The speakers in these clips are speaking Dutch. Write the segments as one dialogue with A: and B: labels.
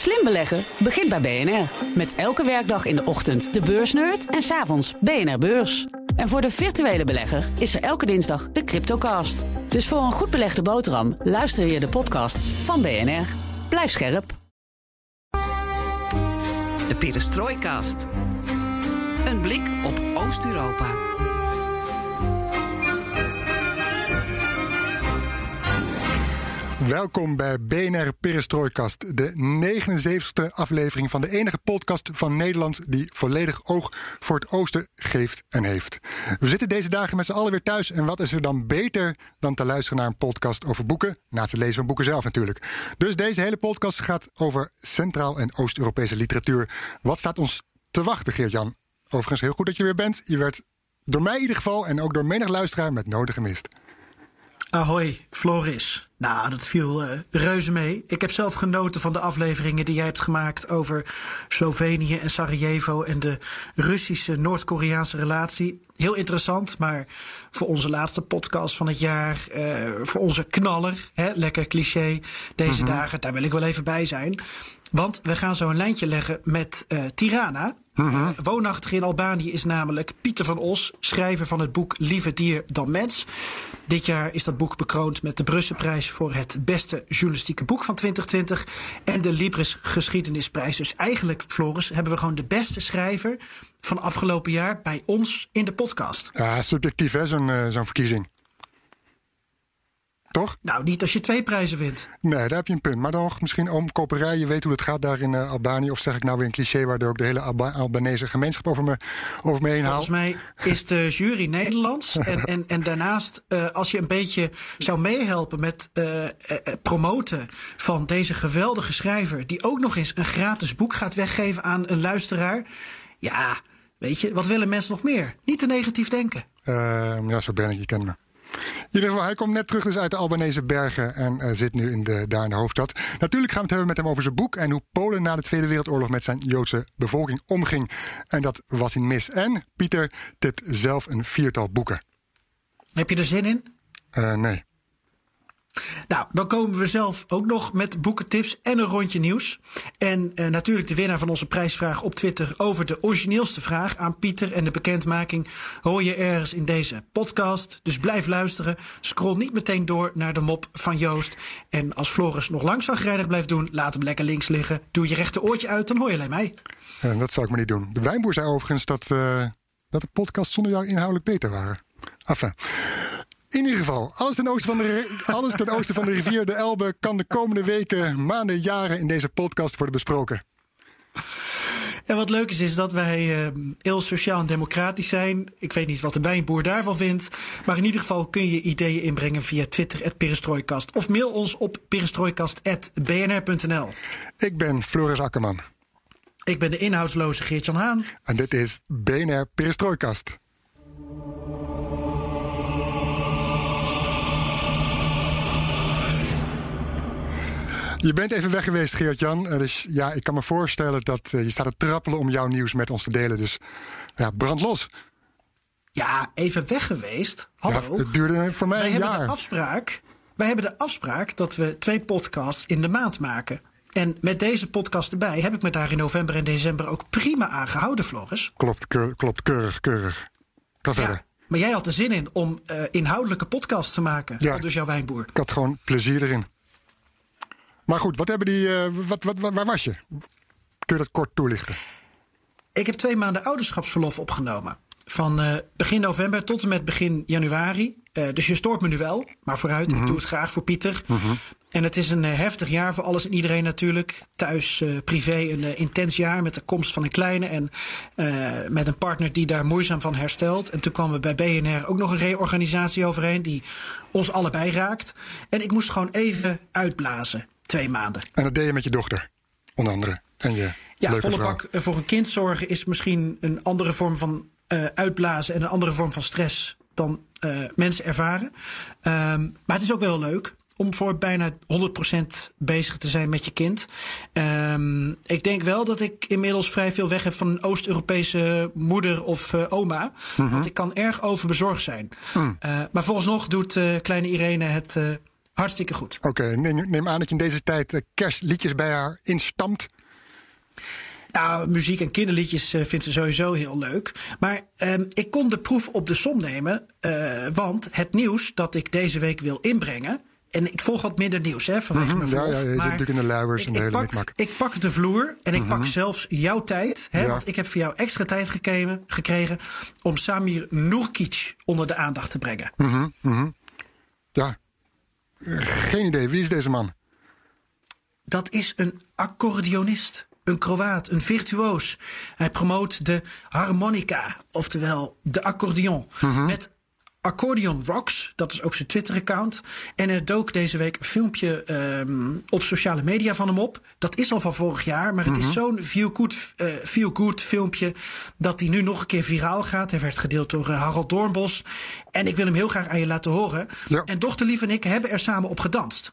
A: Slim beleggen begint bij BNR. Met elke werkdag in de ochtend de beursnerd en s'avonds BNR Beurs. En voor de virtuele belegger is er elke dinsdag de Cryptocast. Dus voor een goed belegde boterham luister je de podcasts van BNR. Blijf scherp.
B: De Perestroikast. Een blik op Oost-Europa.
C: Welkom bij BNR Perestrooikast, de 79e aflevering van de enige podcast van Nederland die volledig oog voor het oosten geeft en heeft. We zitten deze dagen met z'n allen weer thuis en wat is er dan beter dan te luisteren naar een podcast over boeken, naast het lezen van boeken zelf natuurlijk. Dus deze hele podcast gaat over Centraal- en Oost-Europese literatuur. Wat staat ons te wachten, Geert-Jan? Overigens heel goed dat je weer bent. Je werd door mij in ieder geval en ook door menig luisteraar met nodig gemist.
D: Ahoy, Floris. Nou, dat viel uh, reuze mee. Ik heb zelf genoten van de afleveringen die jij hebt gemaakt over Slovenië en Sarajevo en de Russische Noord-Koreaanse relatie. Heel interessant, maar voor onze laatste podcast van het jaar, uh, voor onze knaller, hè, lekker cliché deze
C: Mhm.
D: dagen, daar wil ik wel even bij zijn. Want we gaan zo een lijntje leggen met uh, Tirana.
C: Mhm.
D: Woonachtig in Albanië is namelijk Pieter van Os, schrijver van het boek Liever dier dan mens. Dit jaar is dat boek bekroond met de Brusselprijs voor het beste journalistieke boek van 2020 en de Libris Geschiedenisprijs. Dus eigenlijk, Floris, hebben we gewoon de beste schrijver van afgelopen jaar bij ons in de podcast.
C: Ja, subjectief hè, zo'n uh, zo'n verkiezing. Toch?
D: Nou, niet als je twee prijzen wint.
C: Nee, daar heb je een punt. Maar dan nog misschien om koperij. Je weet hoe het gaat daar in uh, Albanië. Of zeg ik nou weer een cliché waardoor ook de hele Alba Albanese gemeenschap over me, over me heen haalt?
D: Volgens mij is de jury Nederlands. En, en, en daarnaast, uh, als je een beetje zou meehelpen met uh, promoten van deze geweldige schrijver. die ook nog eens een gratis boek gaat weggeven aan een luisteraar. Ja, weet je, wat willen mensen nog meer? Niet te negatief denken.
C: ja, zo ben ik, je kent me. In ieder geval, hij komt net terug dus uit de Albanese bergen en uh, zit nu in de, daar in de hoofdstad. Natuurlijk gaan we het hebben met hem over zijn boek en hoe Polen na de Tweede Wereldoorlog met zijn Joodse bevolking omging. En dat was in mis. En Pieter tipt zelf een viertal boeken.
D: Heb je er zin in?
C: Uh, nee.
D: Nou, dan komen we zelf ook nog met boekentips en een rondje nieuws. En uh, natuurlijk de winnaar van onze prijsvraag op Twitter over de origineelste vraag aan Pieter. En de bekendmaking hoor je ergens in deze podcast. Dus blijf luisteren. Scroll niet meteen door naar de mop van Joost. En als Floris nog lang zagrijnig blijft doen, laat hem lekker links liggen. Doe je rechter oortje uit, dan hoor je alleen mij.
C: Dat zou ik maar niet doen. De wijnboer zei overigens dat, uh, dat de podcasts zonder jou inhoudelijk beter waren. Enfin. In ieder geval, alles ten, oosten van de, alles ten oosten van de rivier de Elbe kan de komende weken, maanden, jaren in deze podcast worden besproken.
D: En wat leuk is, is dat wij uh, heel sociaal en democratisch zijn. Ik weet niet wat de wijnboer daarvan vindt. Maar in ieder geval kun je ideeën inbrengen via Twitter, Perestrooikast. Of mail ons op perestrooikast.bnr.nl.
C: Ik ben Floris Akkerman.
D: Ik ben de inhoudsloze Geert-Jan Haan.
C: En dit is BNR Perestrooikast. Je bent even weg geweest, Geert-Jan. Dus ja, ik kan me voorstellen dat uh, je staat te trappelen om jouw nieuws met ons te delen. Dus ja, brand los.
D: Ja, even weg geweest. Hallo.
C: Ja, het duurde voor mij
D: wij
C: een
D: hebben
C: jaar.
D: De afspraak, wij hebben de afspraak dat we twee podcasts in de maand maken. En met deze podcast erbij heb ik me daar in november en december ook prima aan gehouden, Floris.
C: Klopt, keur, klopt keurig, keurig. Ga verder.
D: Ja, maar jij had er zin in om uh, inhoudelijke podcasts te maken.
C: Ja,
D: dus jouw wijnboer.
C: Ik had gewoon plezier erin. Maar goed, wat hebben die, uh, wat, wat, wat, waar was je? Kun je dat kort toelichten?
D: Ik heb twee maanden ouderschapsverlof opgenomen. Van uh, begin november tot en met begin januari. Uh, dus je stoort me nu wel, maar vooruit. Mm -hmm. Ik doe het graag voor Pieter. Mm -hmm. En het is een heftig jaar voor alles en iedereen natuurlijk. Thuis, privé, een intens jaar met de komst van een kleine. En met een partner die daar moeizaam van herstelt. En toen kwam er bij BNR ook nog een reorganisatie overheen. Die ons allebei raakt. En ik moest gewoon even uitblazen. Twee maanden.
C: En dat deed je met je dochter, onder andere. En je
D: ja, volle
C: vrouw.
D: bak voor een kind zorgen is misschien een andere vorm van uh, uitblazen en een andere vorm van stress dan uh, mensen ervaren. Um, maar het is ook wel leuk om voor bijna 100% bezig te zijn met je kind. Um, ik denk wel dat ik inmiddels vrij veel weg heb van een Oost-Europese moeder of uh, oma. Mm -hmm. Want ik kan erg overbezorgd zijn. Mm. Maar volgens nog doet kleine Irene het Hartstikke goed.
C: Oké, neem, neem aan dat je in deze tijd eh, kerstliedjes bij haar instamt.
D: Nou, muziek en kinderliedjes uh, vindt ze sowieso heel leuk. Maar ehm, ik kon de proef op de som nemen. eh, want het nieuws dat ik deze week wil inbrengen. En ik volg wat minder nieuws, hè, vanwege
C: Mhm,
D: mijn
C: ja,
D: verlof.
C: ja, je zit natuurlijk in de luiers
D: ik-
C: en de
D: ik
C: hele
D: pak. Ik pak de vloer en ik pak zelfs jouw tijd. Hè,
C: Ja.
D: Want ik heb voor jou extra tijd gekregen, gekregen om Samir Nurkic onder de aandacht te brengen.
C: Ja. Geen idee, wie is deze man?
D: Dat is een accordeonist. Een Kroaat, een virtuoos. Hij promoot de harmonica, oftewel de accordeon. Met Accordeon Rocks, dat is ook zijn Twitter-account. En er dook deze week een filmpje ehm, op sociale media van hem op. Dat is al van vorig jaar, maar het is zo'n feel-good eh, feel-good filmpje... dat hij nu nog een keer viraal gaat. Hij werd gedeeld door eh, Harald Doornbos. En ik wil hem heel graag aan je laten horen.
C: Ja.
D: En dochter Lief en ik hebben er samen op gedanst.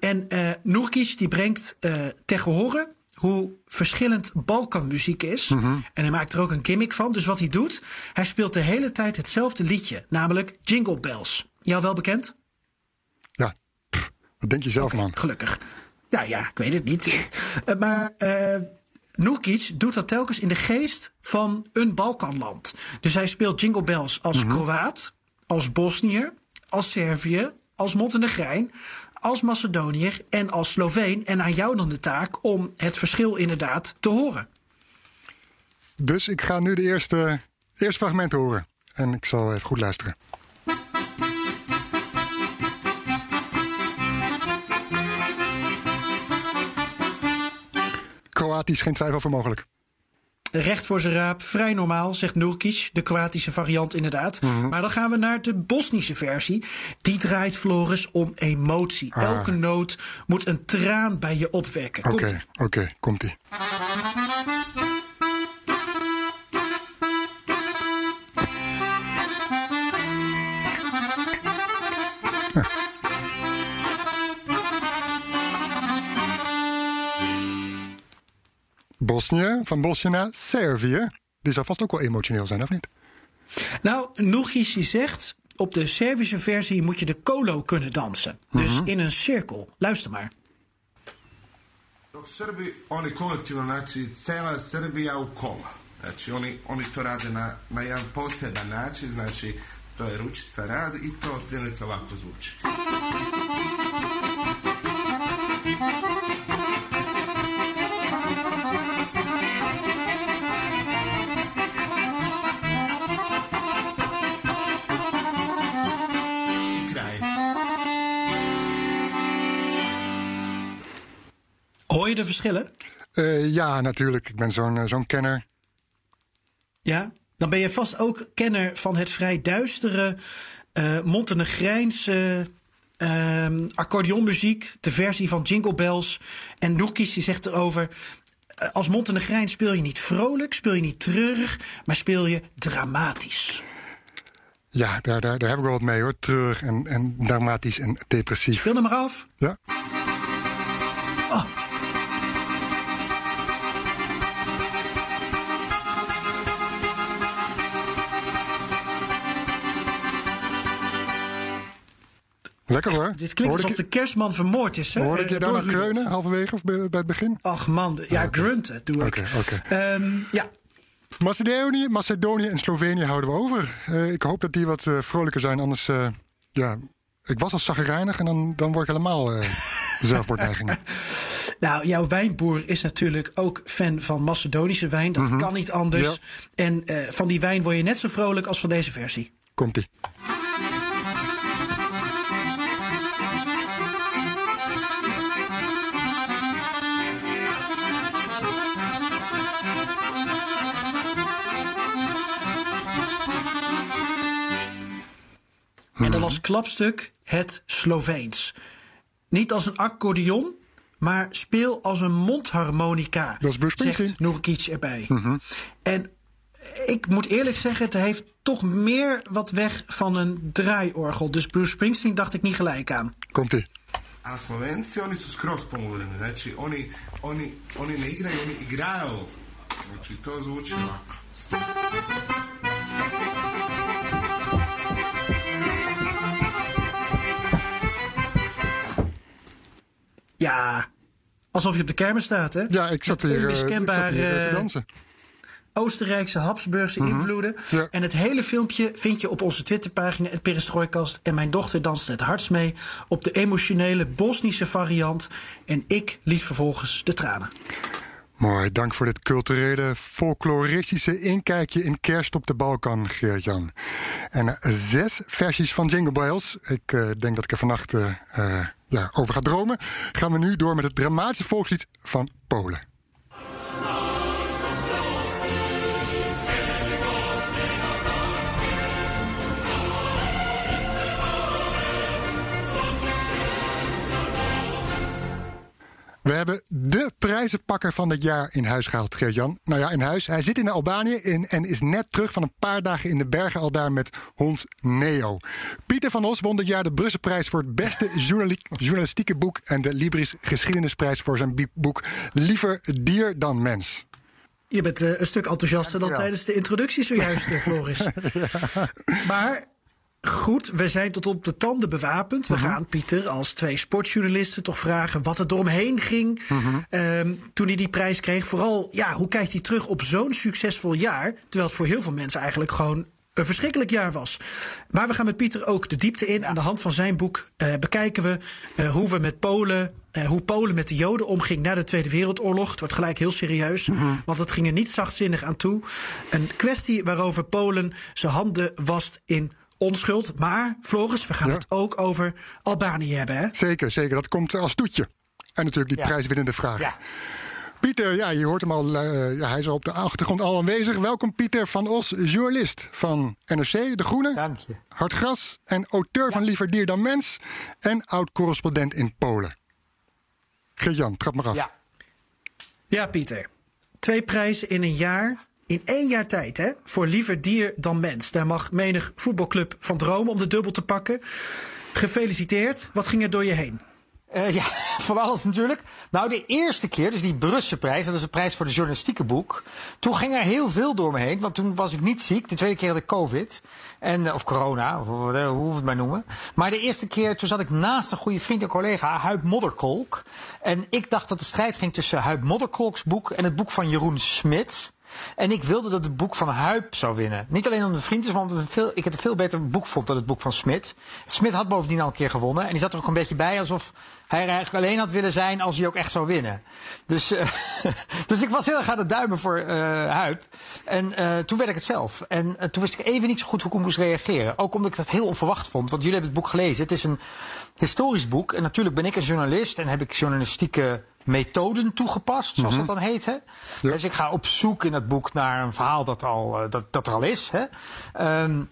D: En eh Nurkic die brengt eh tegen horen hoe verschillend Balkanmuziek is. En hij maakt er ook een gimmick van. Dus wat hij doet, hij speelt de hele tijd hetzelfde liedje. Namelijk Jingle Bells. Jou wel bekend?
C: Ja, pff, wat denk je zelf, man?
D: Gelukkig. Ja, ja, ik weet het niet. Eh, maar eh Nurkic doet dat telkens in de geest van een Balkanland. Dus hij speelt Jingle Bells als Kroaat, als Bosniër, als Servië, als Montenegrijn, als Macedoniër en als Sloveen. En aan jou dan de taak om het verschil inderdaad te horen.
C: Dus ik ga nu de eerste, eerste fragment horen. En ik zal even goed luisteren. Kroatisch, geen twijfel over mogelijk.
D: Recht voor zijn raap, vrij normaal, zegt Nurkic, de Kroatische variant inderdaad. Maar dan gaan we naar de Bosnische versie. Die draait Floris om emotie. Elke noot moet een traan bij je opwekken.
C: Oké, oké, komt-ie. Bosnië, van Bosnië naar Servië. Die zou vast ook wel emotioneel zijn, of niet?
D: Nou, die zegt... op de Servische versie moet je de kolo kunnen dansen. Dus in een cirkel. Luister maar.
E: Dok Srbi, oni kolektivno, znači cela Srbija u kola. Znači oni, oni to rade na, na jedan poseban način, znači to je ručica rad i to otprilike ovako zvuči.
D: Je de verschillen?
C: Eh, ja, natuurlijk. Ik ben zo'n eh, zo'n kenner.
D: Ja, dan ben je vast ook kenner van het vrij duistere eh Montenegrijnse ehm accordeonmuziek, de versie van Jingle Bells. En Nurkic die zegt erover. Als Montenegrijn speel je niet vrolijk, speel je niet treurig, maar speel je dramatisch.
C: Ja, daar, daar, daar heb ik wel wat mee hoor. Treurig en, en dramatisch en depressief.
D: Speel er maar af.
C: Ja. Lekker hoor.
D: Dit klinkt alsof de kerstman vermoord is. Hè?
C: hoorde ik
D: Eh,
C: je
D: door Rudolf.
C: kreunen, halverwege of bij, bij het begin?
D: Ach man, ja, grunten doe ik.
C: Oké, oké.
D: Ehm, ja,
C: Macedonië, Macedonië en Slovenië houden we over. Eh, ik hoop dat die wat eh, vrolijker zijn, anders... eh, ja, ik was al zagrijnig en dan, dan word ik helemaal eh zelfmoordneigingen.
D: Nou, jouw wijnboer is natuurlijk ook fan van Macedonische wijn. Dat kan niet anders. En eh, van die wijn word je net zo vrolijk als van deze versie.
C: Komt-ie.
D: Als klapstuk het Sloveens. Niet als een accordeon, maar speel als een mondharmonica.
C: Dat is Bruce Springsteen.
D: Zegt Nurkic erbij. En ik moet eerlijk zeggen, het heeft toch meer wat weg van een draaiorgel. Dus Bruce Springsteen dacht ik niet gelijk aan.
C: Komt-ie.
E: A Slovenci, oni su skroz pomudreni. Znači, oni, oni, oni ne igraju, oni igraju. Znači, to zvuči ovako.
D: Ja, alsof je op de kermis staat, hè?
C: Ja, ik zat hier, eh, ik zat
D: onmiskenbaar,
C: hier eh, te
D: eh,
C: dansen.
D: Oostenrijkse, Habsburgse invloeden.
C: Mhm. Ja.
D: En het hele filmpje vind je op onze Twitterpagina, het Perestrooikast. En mijn dochter danste het hardst mee op de emotionele Bosnische variant. En ik liet vervolgens de tranen.
C: Mooi, dank voor dit culturele, folkloristische inkijkje in kerst op de Balkan, Geert-Jan. En zes versies van Jingle Bells. Ik denk dat ik er vannacht ja, over ga dromen. Gaan we nu door met het dramatische volkslied van Polen. We hebben de prijzenpakker van dit jaar in huis gehaald, Geert-Jan. Nou ja, in huis. Hij zit in Albanië in, en is net terug van een paar dagen in de bergen al daar met hond Neo. Pieter van Os won dit jaar de Brusselprijs voor het beste journali- journalistieke boek... en de Libris Geschiedenisprijs voor zijn boek Liever dier dan mens.
D: Je bent eh, een stuk enthousiaster dan tijdens de introductie zojuist, eh, Floris. Maar goed, we zijn tot op de tanden bewapend. We gaan Pieter als twee sportjournalisten toch vragen wat er eromheen ging ehm, toen hij die prijs kreeg. Vooral, ja, hoe kijkt hij terug op zo'n succesvol jaar? Terwijl het voor heel veel mensen eigenlijk gewoon een verschrikkelijk jaar was. Maar we gaan met Pieter ook de diepte in. Aan de hand van zijn boek eh, bekijken we eh, hoe we met Polen, eh, hoe Polen met de Joden omging na de Tweede Wereldoorlog. Het wordt gelijk heel serieus, want het ging er niet zachtzinnig aan toe. Een kwestie waarover Polen zijn handen wast in onschuld. Maar, Floris, we gaan
C: Ja.
D: het ook over Albanië hebben. Hè?
C: Zeker, zeker. Dat komt als toetje. En natuurlijk die
F: Ja.
C: prijswinnende vraag.
F: Ja.
C: Pieter, ja, je hoort hem al. eh, ja, hij is al op de achtergrond al aanwezig. Welkom Pieter van Os, journalist van NRC, De Groene.
F: Dank je.
C: Hartgras en auteur van Liever Dier dan Mens. En oud-correspondent in Polen. Geert-Jan, trap maar af.
F: Ja.
D: Ja, Pieter. Twee prijzen in een jaar. In één jaar tijd, hè? Voor liever dier dan mens. Daar mag menig voetbalclub van dromen om de dubbel te pakken. Gefeliciteerd. Wat ging er door je heen?
F: Eh, ja, van alles natuurlijk. Nou, de eerste keer, dus die Brusselprijs, dat is de prijs voor de journalistieke boek. Toen ging er heel veel door me heen, want toen was ik niet ziek. De tweede keer had ik COVID. En, eh, of corona, of hoe we het maar noemen. Maar de eerste keer, toen zat ik naast een goede vriend en collega, Huib Modderkolk. En ik dacht dat de strijd ging tussen Huib Modderkolks boek en het boek van Jeroen Smit. En ik wilde dat het boek van Huib zou winnen. Niet alleen omdat het vriend is, maar omdat veel, ik het een veel beter boek vond dan het boek van Smit. Smit had bovendien al een keer gewonnen. En die zat er ook een beetje bij alsof hij er eigenlijk alleen had willen zijn als hij ook echt zou winnen. Dus, eh, dus ik was heel erg aan het duimen voor eh Huib. En eh, toen werd ik het zelf. En toen wist ik even niet zo goed hoe ik moest reageren. Ook omdat ik dat heel onverwacht vond. Want jullie hebben het boek gelezen. Het is een historisch boek. En natuurlijk ben ik een journalist en heb ik journalistieke methoden toegepast, zoals dat dan heet. Hè?
C: Ja.
F: Dus ik ga op zoek in het boek naar een verhaal dat, al, eh, dat, dat er al is. Hè? Ehm,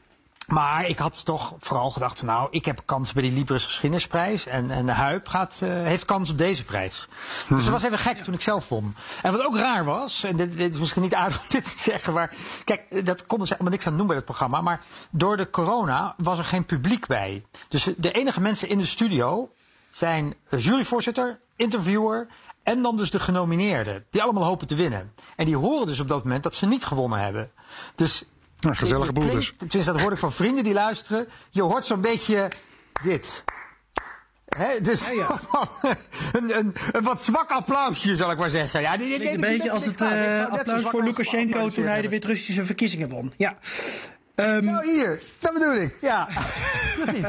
F: maar ik had toch vooral gedacht, nou, ik heb kans bij die Libris Geschiedenisprijs. En, en de Huip gaat, eh, heeft kans op deze prijs. Dus dat was even gek toen ik zelf won. En wat ook raar was, en dit, dit is misschien niet aardig om dit te zeggen, maar kijk, dat konden ze helemaal niks aan doen bij het programma. Maar door de corona was er geen publiek bij. Dus de enige mensen in de studio zijn juryvoorzitter, interviewer en dan dus de genomineerden. Die allemaal hopen te winnen. En die horen dus op dat moment dat ze niet gewonnen hebben. Dus
C: Nou, gezellige boel dus.
F: Tenminste, dat hoor ik van vrienden die luisteren. Je hoort zo'n beetje dit. Hè, dus
D: ja.
F: een, een, een wat zwak applausje, zal ik maar zeggen. Ja,
D: een beetje als het eh, applaus voor Lukashenko toen hij de. Wit-Russische verkiezingen won. Ja. Ehm,
F: Nou, hier, dat bedoel ik. Ja, precies.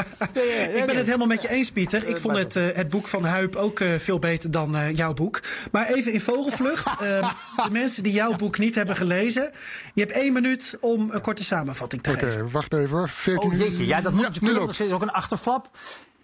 D: Ik ben het helemaal met je eens, Pieter. Ik vond het, eh, het boek van Huip ook eh, veel beter dan eh, jouw boek. Maar even in vogelvlucht. Ehm, de mensen die jouw boek niet hebben gelezen. Je hebt één minuut om een korte samenvatting te
C: Oké,
D: geven.
C: wacht even hoor. 14
F: Oh jeetje, ja, dat moet
C: ja,
F: natuurlijk er is ook een achterflap.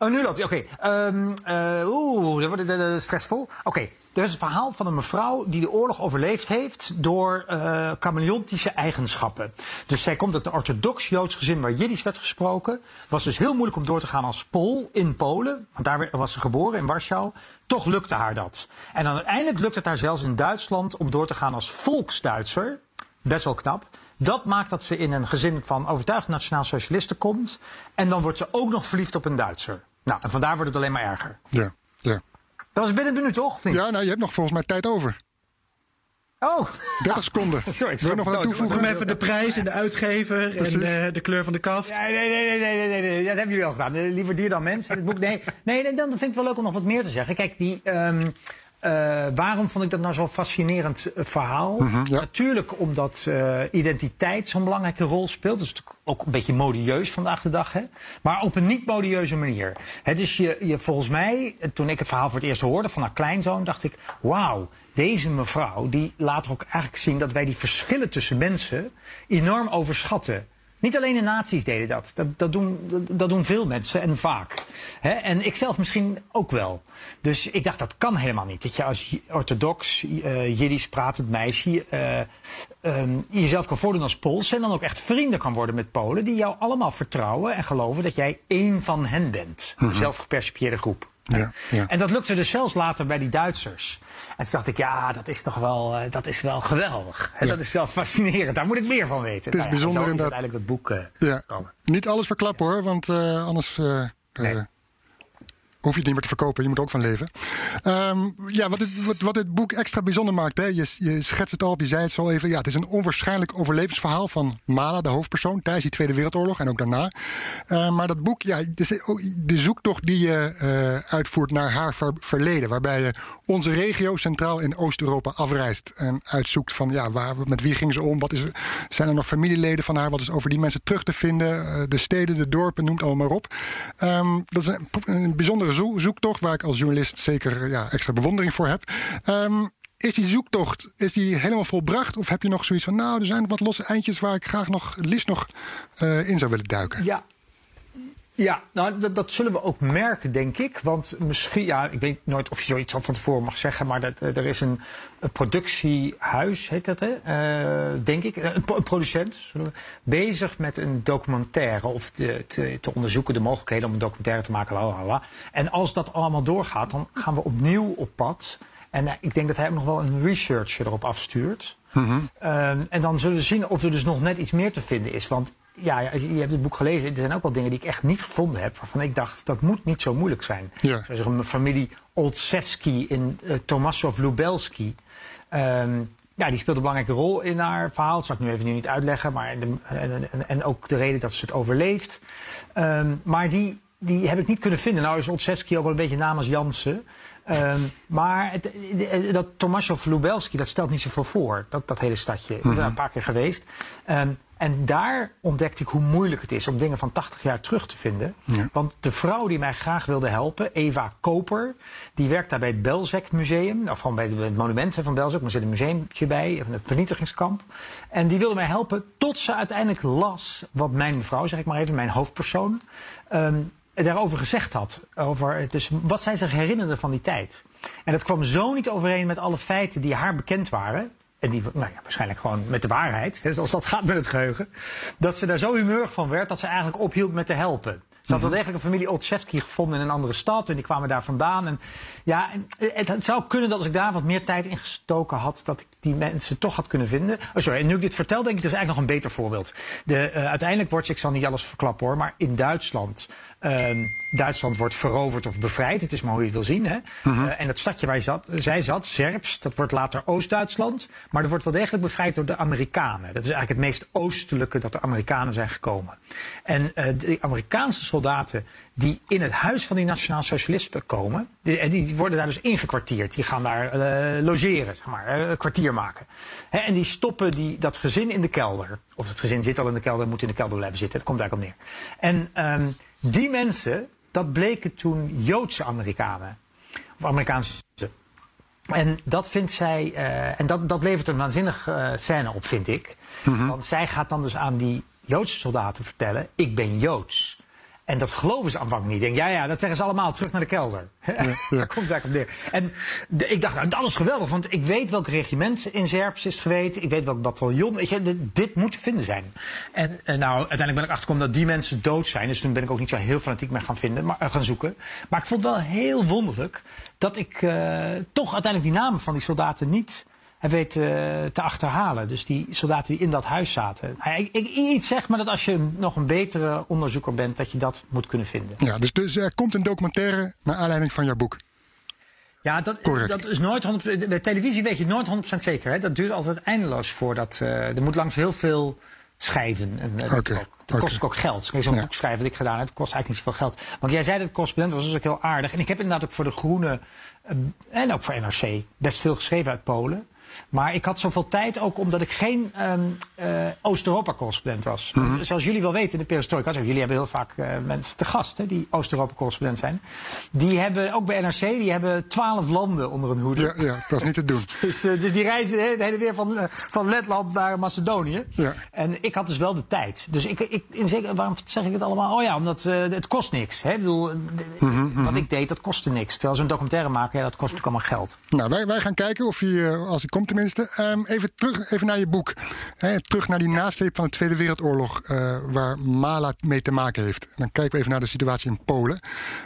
F: Oh, nu loopt. Oké. Ehm, eh, Oeh, dat wordt eh, stressvol. Oké, er is een verhaal van een mevrouw die de oorlog overleefd heeft door eh chameleontische eigenschappen. Dus zij komt uit een orthodox-Joods gezin waar Jiddisch werd gesproken. Was dus heel moeilijk om door te gaan als Pool in Polen. Want daar was ze geboren, in Warschau. Toch lukte haar dat. En dan uiteindelijk lukt het haar zelfs in Duitsland om door te gaan als volksduitser. Best wel knap. Dat maakt dat ze in een gezin van overtuigd nationaal socialisten komt. En dan wordt ze ook nog verliefd op een Duitser. Nou, en vandaar wordt het alleen maar erger.
C: Ja, ja.
F: Dat was binnen een minuut, toch?
C: Ja, nou, je hebt nog volgens mij tijd over.
F: Oh,
C: 30 seconden.
F: Sorry, ik
C: Wil je nog wat toevoegen?
D: Noem even de prijs en de uitgever
C: Precies.
D: en eh, de kleur van de kaft.
F: Ja, nee, nee, nee, nee, nee, nee, nee, dat hebben jullie al gedaan. Eh, Liever dier dan mens. Het boek, nee, nee, nee, dan vind ik het wel leuk om nog wat meer te zeggen. Kijk, die, ehm, eh, waarom vond ik dat nou zo'n fascinerend eh, verhaal?
C: Mhm, ja.
F: Natuurlijk omdat eh, identiteit zo'n belangrijke rol speelt. Dat is natuurlijk ook een beetje modieus vandaag de dag. Hè? Maar op een niet modieuze manier. Hè, dus je, je, volgens mij, toen ik het verhaal voor het eerst hoorde van haar kleinzoon, dacht ik: wauw. Deze mevrouw die laat ook eigenlijk zien dat wij die verschillen tussen mensen enorm overschatten. Niet alleen de nazi's deden dat. Dat, dat, doen, dat, dat doen veel mensen en vaak. En ik zelf misschien ook wel. Dus ik dacht, dat kan helemaal niet. Dat je als orthodox, eh Jiddisch pratend meisje... eh, ehm, jezelf kan voordoen als Pools... en dan ook echt vrienden kan worden met Polen... die jou allemaal vertrouwen en geloven dat jij één van hen bent. Een zelfgepercipieerde groep.
C: Ja, ja.
F: En dat lukte dus zelfs later bij die Duitsers. En toen dacht ik, ja, dat is toch wel, eh, dat is wel geweldig. En
C: Ja.
F: Dat is wel fascinerend. Daar moet ik meer van weten.
C: Het is
F: Nou
C: bijzonder inderdaad.
F: uiteindelijk dat boek
C: Ja.
F: gekomen.
C: Niet alles verklappen hoor, want eh, anders
F: Nee.
C: Hoef je het niet meer te verkopen. Je moet ook van leven. Ehm, ja, wat dit, wat, boek extra bijzonder maakt, hè, je, je schetst het al je zei het zo even. Ja, het is een onwaarschijnlijk overlevingsverhaal van Mala, de hoofdpersoon, tijdens die Tweede Wereldoorlog en ook daarna. Eh, maar dat boek, ja, de zoektocht die je eh, uitvoert naar haar ver- verleden. Waarbij je onze regio centraal in Oost-Europa afreist en uitzoekt van ja, waar, met wie ging ze om? Wat is, zijn er nog familieleden van haar? Wat is over die mensen terug te vinden? Eh, de steden, de dorpen, noem het allemaal maar op. Ehm, dat is een, een bijzondere zo- zoektocht waar ik als journalist zeker ja, extra bewondering voor heb. Ehm, is die zoektocht is die helemaal volbracht? Of heb je nog zoiets van, nou, er zijn wat losse eindjes waar ik graag nog, liefst nog eh, in zou willen duiken?
F: Ja. Ja, nou, dat, dat zullen we ook merken, denk ik. Want misschien, ja, ik weet nooit of je zoiets al van tevoren mag zeggen, maar dat, eh, er is een, een productiehuis, heet dat, hè? Eh, denk ik, een, pro- een producent, we- bezig met een documentaire of te, te, te onderzoeken de mogelijkheden om een documentaire te maken. Lalala. En als dat allemaal doorgaat, dan gaan we opnieuw op pad. En eh, ik denk dat hij ook nog wel een researcher erop afstuurt. Ehm, en dan zullen we zien of er dus nog net iets meer te vinden is. Want ja, je hebt het boek gelezen. Er zijn ook wel dingen die ik echt niet gevonden heb. Waarvan ik dacht, dat moet niet zo moeilijk zijn.
C: Ja.
F: Zoals een familie Olszewski in uh, Tomasov Lubelski. Ehm, ja, die speelt een belangrijke rol in haar verhaal. Dat zal ik nu even nu niet uitleggen. Maar de, en, en, en ook de reden dat ze het overleeft. Ehm, maar die, die heb ik niet kunnen vinden. Nou is Olszewski ook wel een beetje naam als Jansen. Ehm, maar het, de- dat Tomasov Lubelski, dat stelt niet zoveel voor. Dat, dat hele stadje. Ik ben daar een paar keer geweest. En daar ontdekte ik hoe moeilijk het is om dingen van 80 jaar terug te vinden. Want de vrouw die mij graag wilde helpen, Eva Koper, die werkt daar bij het Belzec Museum. Of gewoon bij het monument van Belzec, maar er zit een museumpje bij, het vernietigingskamp. En die wilde mij helpen tot ze uiteindelijk las wat mijn mevrouw, zeg ik maar even, mijn hoofdpersoon, ehm, daarover gezegd had. Over, dus wat zij zich herinnerde van die tijd. En dat kwam zo niet overeen met alle feiten die haar bekend waren. En die nou ja, waarschijnlijk gewoon met de waarheid, hè, zoals dat gaat met het geheugen. Dat ze daar zo humeurig van werd dat ze eigenlijk ophield met te helpen. Ze had wel degelijk een familie Olszewski gevonden in een andere stad. En die kwamen daar vandaan. En ja, en het, het zou kunnen dat als ik daar wat meer tijd in gestoken had... dat ik die mensen toch had kunnen vinden. Oh, sorry, en nu ik dit vertel, denk ik, dat is eigenlijk nog een beter voorbeeld. De, eh, uiteindelijk wordt, ik zal niet alles verklappen hoor... maar in Duitsland... ehm, Duitsland wordt veroverd of bevrijd. Het is maar hoe je het wil zien. Hè? Eh, en het stadje waar zat, zij zat, Zerps, dat wordt later Oost-Duitsland. Maar dat wordt wel degelijk bevrijd door de Amerikanen. Dat is eigenlijk het meest oostelijke dat de Amerikanen zijn gekomen. En eh, de Amerikaanse soldaten die in het huis van die nationaal socialisten komen, die, en die worden daar dus ingekwartierd. Die gaan daar eh, logeren, zeg maar, eh, een kwartier maken. Hè, en die stoppen die, dat gezin in de kelder. Of het gezin zit al in de kelder, moet in de kelder blijven zitten. Dat komt eigenlijk op neer. En ehm, die mensen, dat bleken toen Joodse Amerikanen. Of Amerikaanse. En dat vindt zij, eh, en dat, dat levert een waanzinnige eh, scène op, vind ik. Want zij gaat dan dus aan die Joodse soldaten vertellen: Ik ben Joods. En dat geloven ze aanvankelijk niet. Ik denk, ja, ja, dat zeggen ze allemaal terug naar de kelder.
C: ja.
F: Daar komt het eigenlijk op neer. En de- ik dacht, nou, dat is geweldig, want ik weet welk regiment in Zerps is geweest. Ik weet welk bataljon. Weet je, dit, dit moet te vinden zijn. En, eh, nou, uiteindelijk ben ik achtergekomen dat die mensen dood zijn. Dus toen ben ik ook niet zo heel fanatiek meer gaan, vinden, maar, eh, gaan zoeken. Maar ik vond het wel heel wonderlijk dat ik eh, toch uiteindelijk die namen van die soldaten niet heb weten eh, te achterhalen. Dus die soldaten die in dat huis zaten. Nou, ik, ik, iets zeg maar dat als je nog een betere onderzoeker bent, dat je dat moet kunnen vinden.
C: Ja, dus, dus er komt een documentaire naar aanleiding van jouw boek.
F: Ja, dat,
C: Correct.
F: dat is nooit 100%. Bij televisie weet je het nooit 100% zeker. Hè? Dat duurt altijd eindeloos voordat. eh er moet langs heel veel schrijven. En, eh, dat, dat kost ook geld. Zo'n
C: Ja.
F: boek schrijven dat ik gedaan heb, kost eigenlijk niet zoveel geld. Want jij zei dat het correspondent was, dat is ook heel aardig. En ik heb inderdaad ook voor De Groene eh, en ook voor NRC best veel geschreven uit Polen. Maar ik had zoveel tijd ook omdat ik geen ehm, eh, Oost-Europa-correspondent was.
C: Mhm.
F: Zoals jullie wel weten in de perestroika, jullie hebben heel vaak eh, mensen te gast hè, die Oost-Europa-correspondent zijn. Die hebben, ook bij NRC, die hebben twaalf landen onder hun hoede.
C: Ja, ja, dat is niet te doen.
F: Dus, eh, dus die reizen de hele weer van, van Letland naar Macedonië.
C: Ja.
F: En ik had dus wel de tijd. Dus ik, ik, in zeker, waarom zeg ik het allemaal? Oh ja, omdat het kost niks. Hè? Ik bedoel, eh,
C: Mhm,
F: Wat ik deed, dat kostte niks. Terwijl zo'n documentaire maken, ja, dat kost natuurlijk allemaal geld.
C: Nou, wij, wij gaan kijken of eh, als hij tenminste. Ehm, even, terug, even naar je boek. Hè, terug naar die nasleep van de Tweede Wereldoorlog, eh, waar Mala mee te maken heeft. Dan kijken we even naar de situatie in Polen.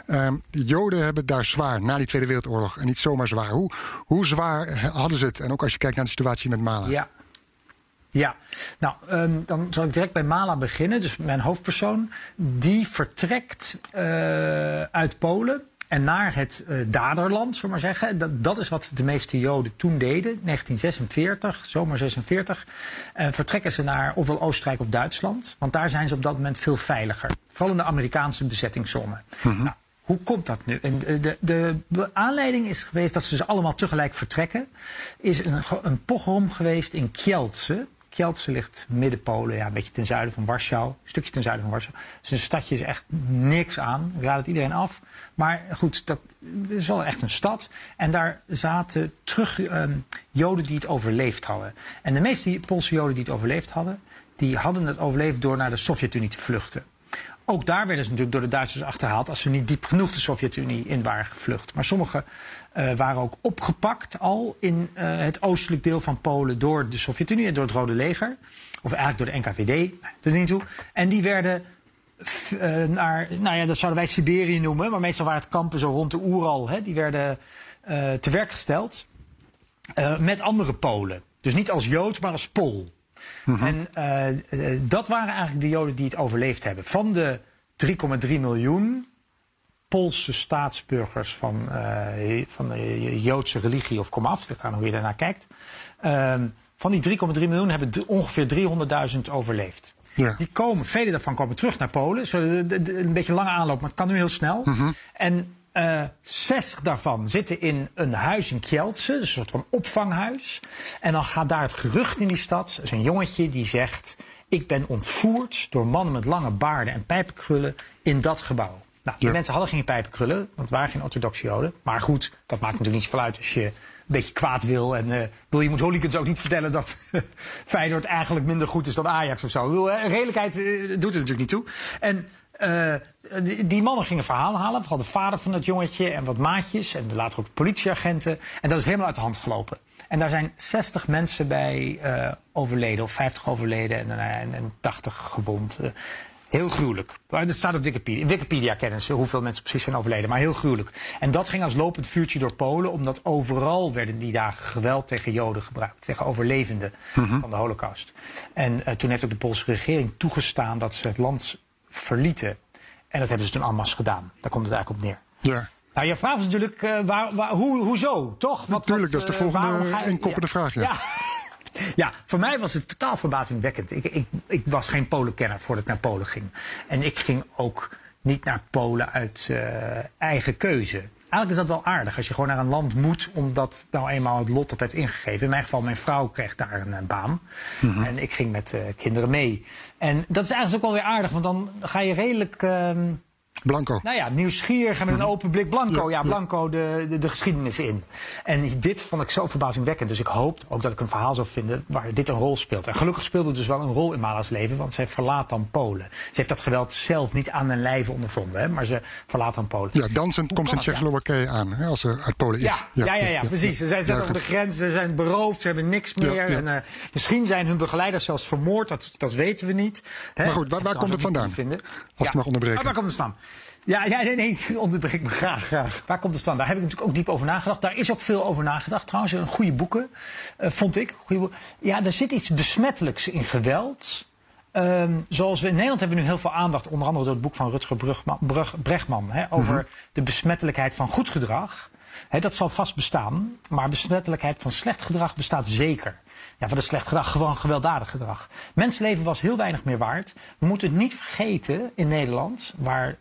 C: Ehm, de Joden hebben daar zwaar na die Tweede Wereldoorlog. En niet zomaar zwaar. Hoe, hoe zwaar hadden ze het? En ook als je kijkt naar de situatie met Mala.
F: Ja. Ja, nou, ehm, dan zal ik direct bij Mala beginnen. Dus mijn hoofdpersoon, die vertrekt eh, uit Polen en naar het eh, daderland, zullen maar zeggen. Dat, dat is wat de meeste Joden toen deden, 1946, zomer 46. Eh, vertrekken ze naar ofwel Oostenrijk of Duitsland, want daar zijn ze op dat moment veel veiliger. Vooral in de Amerikaanse bezettingszone. Nou, hoe komt dat nu? En de, de, de aanleiding is geweest dat ze ze allemaal tegelijk vertrekken. Is een, een pogrom geweest in Kielce. Kielce ligt midden Polen, ja, een beetje ten zuiden van Warschau. Een stukje ten zuiden van Warschau. Dus een stadje is echt niks aan. Ik raad het iedereen af. Maar goed, dat is wel echt een stad. En daar zaten terug ehm, Joden die het overleefd hadden. En de meeste Poolse Joden die het overleefd hadden, die hadden het overleefd door naar de Sovjet-Unie te vluchten. Ook daar werden ze natuurlijk door de Duitsers achterhaald als ze niet diep genoeg de Sovjet-Unie in waren gevlucht. Maar sommigen eh, waren ook opgepakt al in eh, het oostelijk deel van Polen door de Sovjet-Unie en door het Rode Leger. Of eigenlijk door de NKVD, nou, dat niet toe. En die werden eh, naar, nou ja, dat zouden wij Siberië noemen, maar meestal waren het kampen zo rond de Oeral. Hè, die werden te werk gesteld met andere Polen. Dus niet als Jood, maar als Pool. En eh, dat waren eigenlijk de Joden die het overleefd hebben. Van de 3,3 miljoen Poolse staatsburgers van, eh, van de Joodse religie of komaf, ligt aan hoe je daarnaar kijkt. Ehm, van die 3,3 miljoen hebben ongeveer 300.000 overleefd.
C: Ja.
F: Die komen, vele daarvan komen terug naar Polen. Zo, een beetje lange aanloop, maar het kan nu heel snel. En eh 60 daarvan zitten in een huis in Kielce, dus een soort van opvanghuis. En dan gaat daar het gerucht in die stad. Er is een jongetje die zegt: Ik ben ontvoerd door mannen met lange baarden en pijpenkrullen in dat gebouw. Nou, die
C: Ja.
F: mensen hadden geen pijpenkrullen, want het waren geen orthodoxe joden. Maar goed, dat maakt natuurlijk niet zoveel uit als je een beetje kwaad wil. En eh, wil je moet hooligans ook niet vertellen dat Feyenoord eigenlijk minder goed is dan Ajax of zo. Bedoel, eh, redelijkheid eh, doet er natuurlijk niet toe. En eh, die, die mannen gingen verhalen halen. Vooral de vader van dat jongetje en wat maatjes. En later ook politieagenten. En dat is helemaal uit de hand gelopen. En daar zijn 60 mensen bij eh, overleden, of 50 overleden en, eh, en, en 80 gewond. Heel gruwelijk. Dat staat op Wikipedia. Wikipedia kennen ze hoeveel mensen precies zijn overleden, maar heel gruwelijk. En dat ging als lopend vuurtje door Polen, omdat overal werden die dagen geweld tegen Joden gebruikt, tegen overlevenden van de Holocaust. En toen heeft ook de Poolse regering toegestaan dat ze het land verlieten. En dat hebben ze toen allemaal gedaan. Daar komt het eigenlijk op neer.
C: Ja.
F: Nou, je vraag is natuurlijk, eh, waar, waar, hoe, hoezo, toch? Wat,
C: Tuurlijk, dat is de
F: eh,
C: volgende
F: ga
C: vraag, ja.
F: ja. Ja, voor mij was het totaal verbazingwekkend. Ik, ik, ik was geen Polenkenner voordat ik naar Polen ging. En ik ging ook niet naar Polen uit eh, eigen keuze. Eigenlijk is dat wel aardig als je gewoon naar een land moet omdat nou eenmaal het lot dat heeft ingegeven. In mijn geval, mijn vrouw kreeg daar een eh, baan. En ik ging met eh, kinderen mee. En dat is eigenlijk ook wel weer aardig, want dan ga je redelijk. ehm,
C: Blanco.
F: nou ja, nieuwsgierig en met een open blik Blanco.
C: Ja.
F: Blanco de, de, de geschiedenis in. En dit vond ik zo verbazingwekkend. Dus ik hoopte ook dat ik een verhaal zou vinden waar dit een rol speelt. En gelukkig speelde het dus wel een rol in Mala's leven, want zij verlaat dan Polen. Ze heeft dat geweld zelf niet aan den lijve ondervonden, hè, maar ze verlaat dan Polen.
C: Ja, dansend komt ze in? Tsjechoslowakije aan, hè, als ze uit Polen is.
F: Ja, ja, ja, ja, precies. Ze zijn net over de grens, ze zijn beroofd, ze hebben niks meer. En, eh, misschien zijn hun begeleiders zelfs vermoord, dat, dat weten we niet. Hè?
C: Maar goed, waar- waar
F: Dat
C: komt het vandaan?
F: Vinden.
C: Als ik mag onderbreken.
F: Waar komt het vandaan? Ja, ja nee, nee, onderbreek me graag, graag. Waar komt het vandaan? Daar heb ik natuurlijk ook diep over nagedacht. Daar is ook veel over nagedacht trouwens. Een goede boeken, eh, vond ik. Boeken. Ja, er zit iets besmettelijks in geweld. Ehm, zoals we in Nederland hebben we nu heel veel aandacht, onder andere door het boek van Rutger Brugman, Brug, Bregman, hè, over
C: Mhm.
F: de besmettelijkheid van goed gedrag. Dat zal vast bestaan. Maar besmettelijkheid van slecht gedrag bestaat zeker. Ja, van het slecht gedrag, gewoon gewelddadig gedrag. Mensenleven was heel weinig meer waard. We moeten het niet vergeten in Nederland, waar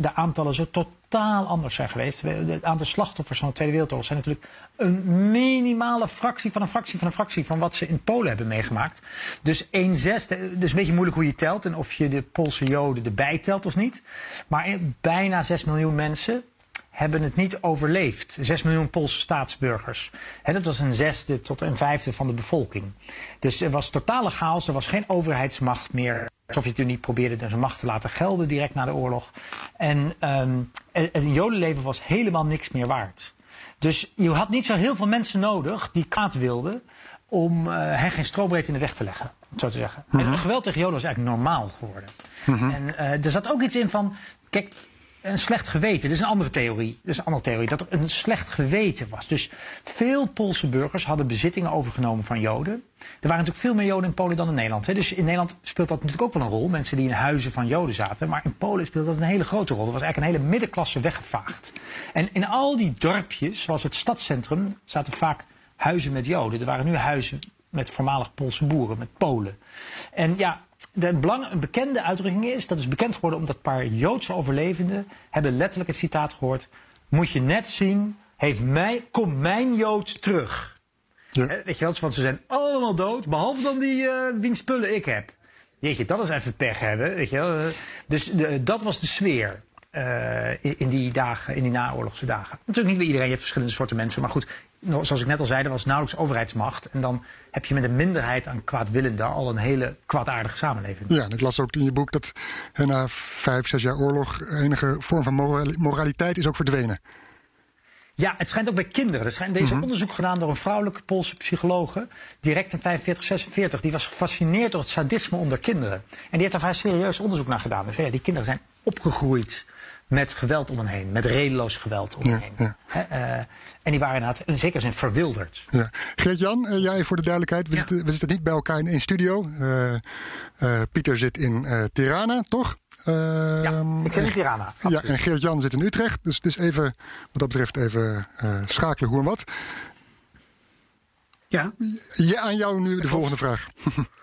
F: de aantallen zo totaal anders zijn geweest. Het aantal slachtoffers van de Tweede Wereldoorlog zijn natuurlijk een minimale fractie van een fractie van een fractie van wat ze in Polen hebben meegemaakt. Dus een zesde, dus een beetje moeilijk hoe je telt en of je de Poolse Joden erbij telt of niet. Maar bijna 6 miljoen mensen hebben het niet overleefd. 6 miljoen Poolse staatsburgers. dat was een zesde tot een vijfde van de bevolking. Dus er was totale chaos, er was geen overheidsmacht meer. De Sovjet-Unie probeerde zijn macht te laten gelden direct na de oorlog. En um, het jodenleven was helemaal niks meer waard. Dus je had niet zo heel veel mensen nodig die kwaad wilden om uh, hen geen strobreed in de weg te leggen, zo te zeggen. En mhm. geweld tegen Joden was eigenlijk normaal geworden. Mhm. En uh, er zat ook iets in van, kijk, een slecht geweten. Dat is een andere theorie. Dat is een andere theorie. Dat er een slecht geweten was. Dus veel Poolse burgers hadden bezittingen overgenomen van Joden. Er waren natuurlijk veel meer Joden in Polen dan in Nederland. Hè. Dus in Nederland speelt dat natuurlijk ook wel een rol. Mensen die in huizen van Joden zaten. Maar in Polen speelt dat een hele grote rol. Er was eigenlijk een hele middenklasse weggevaagd. En in al die dorpjes, zoals het stadscentrum, zaten vaak huizen met Joden. Er waren nu huizen met voormalig Poolse boeren, met Polen. En ja, de belang, een bekende uitdrukking is, dat is bekend geworden omdat een paar Joodse overlevenden hebben letterlijk het citaat gehoord. Moet je net zien, heeft mij, komt mijn Jood terug. Ja. weet je wel, want ze zijn allemaal dood, behalve dan die uh, wiens spullen ik heb. Jeetje, dat is even pech hebben, weet je wel. Dus de, dat was de sfeer. Uh, in, die dagen, in die naoorlogse dagen. Natuurlijk niet bij iedereen, je hebt verschillende soorten mensen. Maar goed, zoals ik net al zei, er was nauwelijks overheidsmacht. En dan heb je met een minderheid aan kwaadwillenden al een hele kwaadaardige samenleving.
C: Ja, en ik las ook in je boek dat na vijf, zes jaar oorlog enige vorm van moraliteit is ook verdwenen.
F: Ja, het schijnt ook bij kinderen. Er schijnt deze mhm. onderzoek gedaan door een vrouwelijke Poolse psychologe. Direct in 45, 46. Die was gefascineerd door het sadisme onder kinderen. En die heeft daar vrij serieus onderzoek naar gedaan. Dus ja, die kinderen zijn opgegroeid met geweld om hen heen. Met redeloos geweld om hen heen. Ja. Uh, en die waren inderdaad in zekere zin verwilderd.
C: Ja. Geert-Jan, uh, jij voor de duidelijkheid. We, zitten, we, zitten, niet bij elkaar in één studio. Uh, Pieter zit in Tirana, toch?
F: ja, ik zit in Tirana.
C: Ja, en Geert-Jan zit in Utrecht. Dus, dus even, wat dat betreft, even schakelen hoe en wat.
D: Ja.
C: ja aan jou nu de volgende vraag.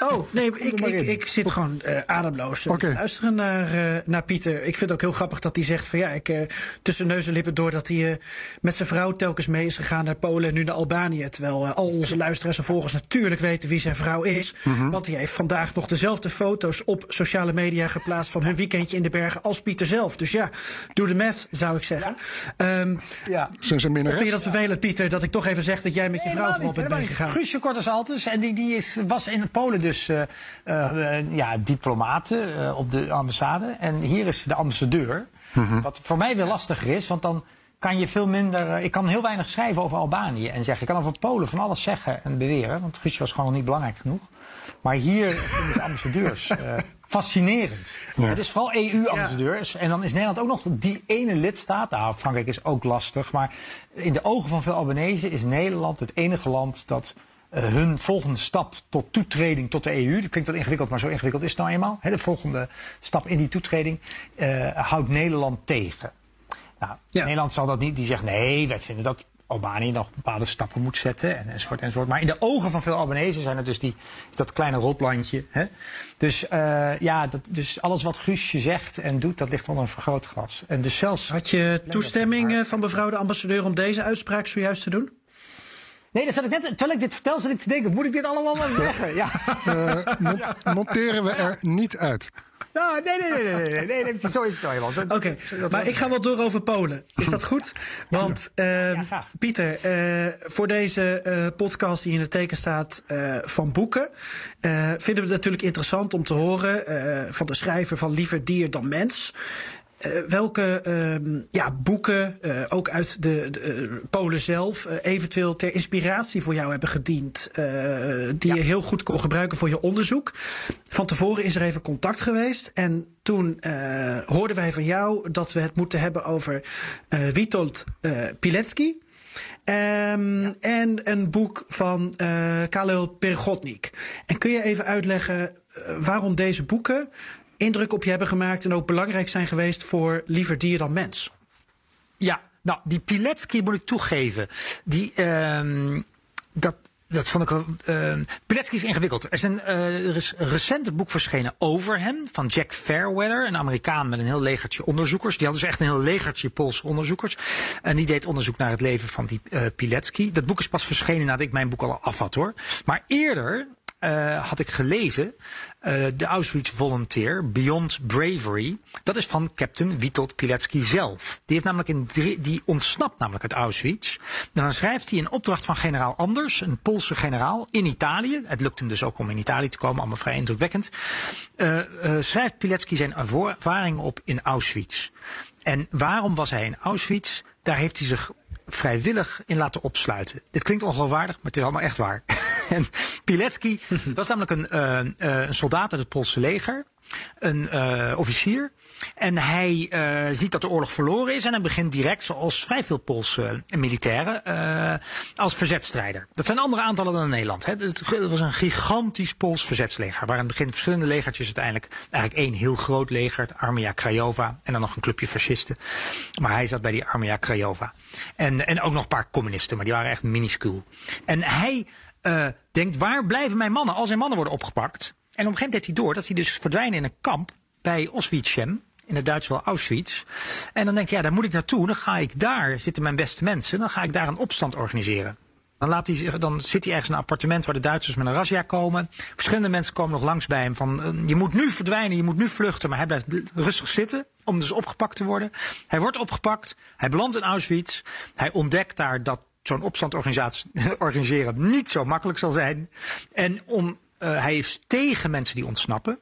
D: Oh, nee, ik, ik, ik zit gewoon uh, ademloos uh, te luisteren naar, uh, naar Pieter. Ik vind het ook heel grappig dat hij zegt van ja, ik tussen neus en lippen door dat hij met zijn vrouw telkens mee is gegaan naar Polen en nu naar Albanië. Terwijl al onze luisteraars en volgers natuurlijk weten wie zijn vrouw is. Mhm. Want hij heeft vandaag nog dezelfde foto's op sociale media geplaatst van hun weekendje in de bergen als Pieter zelf. Dus ja, doe de math, zou ik zeggen. Ja. Um,
C: ja. Vind je
D: dat vervelend, Pieter, dat ik toch even zeg dat jij met je vrouw voorop bent meegegaan?
F: Guusje Kortesaltus, en die, die is, was in Polen dus uh, uh, ja, diplomaten uh, op de ambassade. En hier is de ambassadeur. Mm Wat voor mij weer lastiger is, want dan kan je veel minder. ik kan heel weinig schrijven over Albanië en zeggen. Ik kan over Polen van alles zeggen en beweren. Want Guusje was gewoon niet belangrijk genoeg. Maar hier zijn de ambassadeurs fascinerend. Ja. Het is vooral EU-ambassadeurs. En dan is Nederland ook nog die ene lidstaat. Nou, Frankrijk is ook lastig. Maar in de ogen van veel Albanese is Nederland het enige land dat uh, hun volgende stap tot toetreding tot de EU. Dat klinkt wel ingewikkeld, maar zo ingewikkeld is het nou eenmaal. de volgende stap in die toetreding uh, houdt Nederland tegen. Nou, Nederland zal dat niet. Die zegt nee, wij vinden dat Albanië nog bepaalde stappen moet zetten. En, enzovoort, enzovoort. Maar in de ogen van veel Albanese zijn het dus die, is dat kleine rotlandje. Hè? Dus, uh, ja, dat, dus alles wat Guusje zegt en doet, dat ligt onder een vergrootglas. En dus zelfs.
D: Had je toestemming van mevrouw de ambassadeur om deze uitspraak zojuist te doen?
F: Nee, dat zat ik net, terwijl ik dit vertel, zat ik te denken, moet ik dit allemaal wel zeggen? Ja.
C: Uh, monteren we er niet uit.
F: Ja, nee, nee, nee, nee, nee, nee, nee zo is het nou
D: helemaal. Oké, maar ik ga wel door over Polen. Is dat goed? Want uh, Pieter, uh, voor deze uh, podcast die in het teken staat van boeken, vinden we het natuurlijk interessant om te horen van de schrijver van Liever dier dan mens. Uh, welke uh, ja, boeken, uh, ook uit de, de eh, Polen zelf, eventueel ter inspiratie voor jou hebben gediend, die ja. je heel goed kon gebruiken voor je onderzoek? Van tevoren is er even contact geweest en toen hoorden wij van jou dat we het moeten hebben over Witold Pilecki. Um, ja. En een boek van uh, Kalel Pergotnik. En kun je even uitleggen waarom deze boeken
F: indruk
D: op je hebben gemaakt en ook belangrijk zijn geweest voor liever dier dan mens.
F: Ja, nou, die Pilecki moet ik toegeven. Die, ehm, dat, dat vond ik wel. Uh, Pilecki is ingewikkeld. Er is, een, uh, is een recent boek verschenen over hem. Van Jack Fairweather, een Amerikaan met een heel legertje onderzoekers. Die had dus echt een heel legertje Poolse onderzoekers. En die deed onderzoek naar het leven van die uh. Dat boek is pas verschenen nadat ik mijn boek al af had hoor. Maar eerder uh, had ik gelezen. Uh, de Auschwitz Volunteer, Beyond Bravery. Dat is van captain Witold Pilecki zelf. Die, heeft namelijk die ontsnapt namelijk uit Auschwitz. En dan schrijft hij in opdracht van generaal Anders, een Poolse generaal, in Italië. Het lukt hem dus ook om in Italië te komen, allemaal vrij indrukwekkend. Uh, schrijft Pilecki zijn ervaring op in Auschwitz. En waarom was hij in Auschwitz? Daar heeft hij zich vrijwillig in laten opsluiten. Dit klinkt ongeloofwaardig, maar het is allemaal echt waar. en Pilecki was namelijk een, uh, een soldaat uit het Poolse leger, een uh, officier. En hij uh, ziet dat de oorlog verloren is en hij begint direct, zoals vrij veel Poolse militairen, uh, als verzetstrijder. Dat zijn andere aantallen dan in Nederland. Hè. Het was een gigantisch Pools verzetsleger, waar in het begin verschillende legertjes uiteindelijk eigenlijk één heel groot leger, het Armia Krajova, en dan nog een clubje fascisten. Maar hij zat bij die Armia Krajova. En, en ook nog een paar communisten, maar die waren echt minuscuul. En hij uh, denkt, waar blijven mijn mannen als zijn mannen worden opgepakt? En op een gegeven moment heeft hij door dat hij dus verdwijnen in een kamp bij Auschwitz-Chem in het Duits wel Auschwitz. En dan denk je, ja, daar moet ik naartoe. Dan ga ik daar, zitten mijn beste mensen. Dan ga ik daar een opstand organiseren. Dan, laat hij, dan zit hij ergens in een appartement waar de Duitsers met een razzia komen. Verschillende mensen komen nog langs bij hem van, je moet nu verdwijnen, je moet nu vluchten. Maar hij blijft rustig zitten om dus opgepakt te worden. Hij wordt opgepakt, hij belandt in Auschwitz. Hij ontdekt daar dat zo'n opstand organiseren niet zo makkelijk zal zijn. En om, uh, hij is tegen mensen die ontsnappen.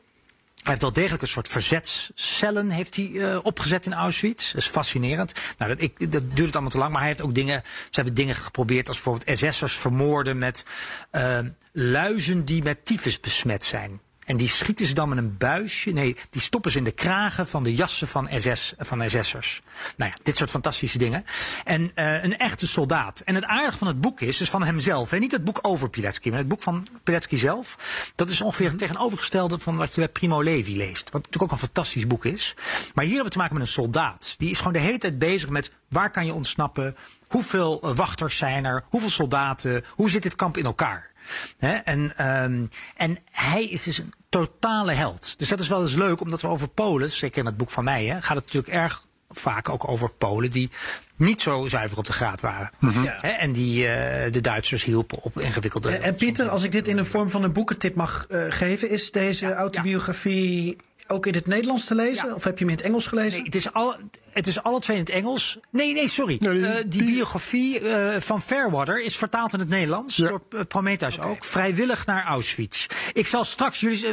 F: Hij heeft wel degelijk een soort verzetscellen heeft hij, uh, opgezet in Auschwitz. Dat is fascinerend. Nou, dat, ik, dat duurt allemaal te lang. Maar hij heeft ook dingen. Ze hebben dingen geprobeerd als bijvoorbeeld SS'ers vermoorden met uh, luizen die met tyfus besmet zijn. En die schieten ze dan met een buisje. Nee, die stoppen ze in de kragen van de jassen van, SS, van SS'ers. Nou ja, dit soort fantastische dingen. En uh, een echte soldaat. En het aardige van het boek is, dus van hemzelf. En niet het boek over Pilecki, maar het boek van Pilecki zelf. Dat is ongeveer het tegenovergestelde van wat je bij Primo Levi leest. Wat natuurlijk ook een fantastisch boek is. Maar hier hebben we te maken met een soldaat. Die is gewoon de hele tijd bezig met waar kan je ontsnappen. Hoeveel wachters zijn er? Hoeveel soldaten? Hoe zit dit kamp in elkaar? En, um, en hij is dus een totale held. Dus dat is wel eens leuk, omdat we over Polen, zeker in het boek van mij, gaat het natuurlijk erg vaak ook over Polen die niet zo zuiver op de graad waren. Mm -hmm. ja. En die uh, de Duitsers hielpen op ingewikkelde...
D: En, en Pieter, als ik dit in de vorm van een boekentip mag uh, geven... is deze ja, autobiografie ja. ook in het Nederlands te lezen? Of heb je hem in het Engels gelezen?
F: Nee, het is, al, het is alle twee in het Engels. Nee, nee, sorry. Nee, die, uh, biografie van Fairwater is vertaald in het Nederlands... door Prometheus okay. ook. Vrijwillig naar Auschwitz. Ik zal straks jullie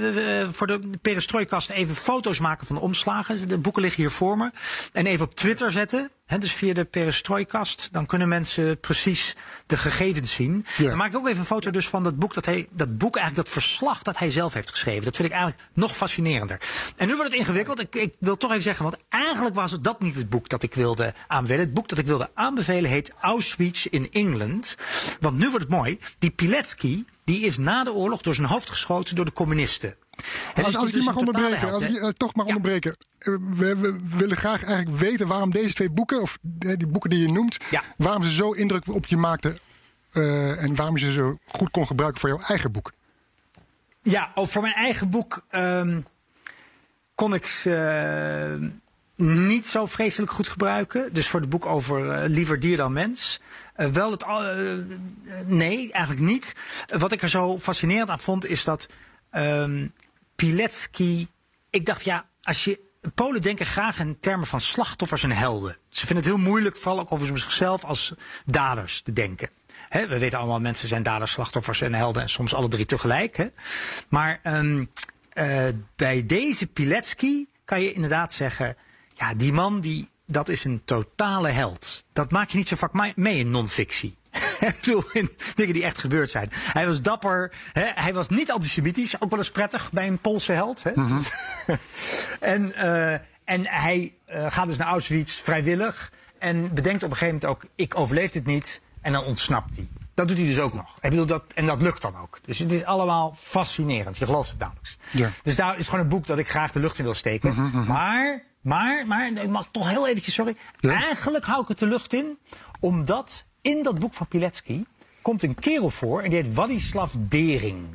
F: voor de perestrooikast even foto's maken van de omslagen. De boeken liggen hier voor me. En even op Twitter zetten... He, dus via de perestrooikast, dan kunnen mensen precies de gegevens zien. Ja. Dan maak ik ook even een foto dus van dat boek, dat, hij, dat boek eigenlijk, dat verslag dat hij zelf heeft geschreven. Dat vind ik eigenlijk nog fascinerender. En nu wordt het ingewikkeld. Ik, ik wil toch even zeggen, want eigenlijk was het dat niet het boek dat ik wilde aanbevelen. Het boek dat ik wilde aanbevelen heet Auschwitz in England. Want nu wordt het mooi. Die Pilecki, die is na de oorlog door zijn hoofd geschoten door de communisten.
C: Als, ik je mag onderbreken, held, als ik je uh, toch ja. onderbreken. We, we, willen graag eigenlijk weten waarom deze twee boeken, of die boeken die je noemt, ja. waarom ze zo indruk op je maakten uh, en waarom je ze zo goed kon gebruiken voor jouw eigen boek.
F: Ja, oh, voor mijn eigen boek um, kon ik ze uh, niet zo vreselijk goed gebruiken. Dus voor het boek over liever dier dan mens. Uh, wel het. Uh, nee, eigenlijk niet. Uh, wat ik er zo fascinerend aan vond, is dat um, Pilecki. Ik dacht, ja, als je. Polen denken graag in termen van slachtoffers en helden. Ze vinden het heel moeilijk, vooral ook over zichzelf, als daders te denken. We weten allemaal, mensen zijn daders, slachtoffers en helden en soms alle drie tegelijk. Maar um, uh, bij deze Pilecki kan je inderdaad zeggen, ja, die man die, dat is een totale held. Dat maak je niet zo vaak mee in non-fictie. Ik bedoel, in dingen die echt gebeurd zijn. Hij was dapper. Hè? Hij was niet antisemitisch. Ook wel eens prettig bij een Poolse held. Hè? Mm -hmm. en, uh, en hij uh, gaat dus naar Auschwitz vrijwillig. En bedenkt op een gegeven moment ook: ik overleef dit niet. En dan ontsnapt hij. Dat doet hij dus ook nog. Ik bedoel, dat, en dat lukt dan ook. Dus het is allemaal fascinerend. Je gelooft het nauwelijks. Ja. Dus daar is gewoon een boek dat ik graag de lucht in wil steken. Mm -hmm. Maar Maar, maar ik mag toch heel eventjes, sorry.
C: Ja?
F: Eigenlijk hou ik het de lucht in, omdat in dat boek van Pilecki komt een kerel voor en die heet Wadislav Dering.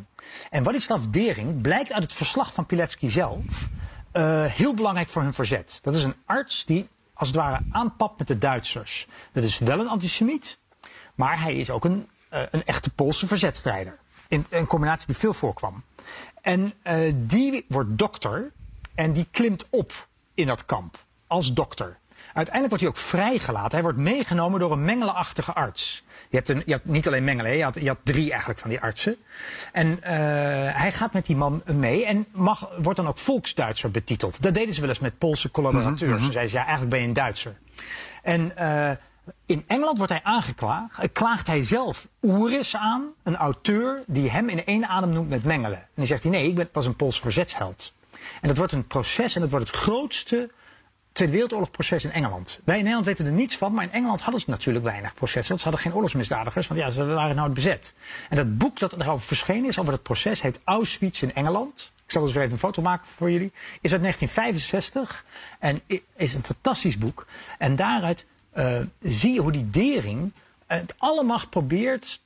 F: En Wadislav Dering blijkt uit het verslag van Pilecki zelf eh, heel belangrijk voor hun verzet. Dat is een arts die als het ware aanpapt met de Duitsers. Dat is wel een antisemiet, maar hij is ook een, eh, een echte Poolse verzetstrijder. In, een combinatie die veel voorkwam. En eh, die wordt dokter en die klimt op in dat kamp als dokter. Uiteindelijk wordt hij ook vrijgelaten. Hij wordt meegenomen door een mengelenachtige arts. Je hebt, een, je hebt niet alleen mengelen, je had, je had drie eigenlijk van die artsen. En eh, hij gaat met die man mee en mag, wordt dan ook volksduitser betiteld. Dat deden ze wel eens met Poolse collaborateurs. Ze zeiden, ja, eigenlijk ben je een Duitser. En eh, in Engeland wordt hij aangeklaagd. eh, Klaagt hij zelf Oeris aan, een auteur die hem in één adem noemt met Mengelen. En dan zegt hij, nee, ik ben pas een Poolse verzetsheld. En dat wordt een proces en dat wordt het grootste Tweede Wereldoorlogproces in Engeland. Wij in Nederland weten er niets van, maar in Engeland hadden ze natuurlijk weinig processen. Want ze hadden geen oorlogsmisdadigers, want ja, ze waren nou bezet. En dat boek dat erover verschenen is, over dat proces, heet Auschwitz in Engeland. Ik zal dus weer even een foto maken voor jullie. Is uit 1965 en is een fantastisch boek. En daaruit eh, zie je hoe die Dering het alle macht probeert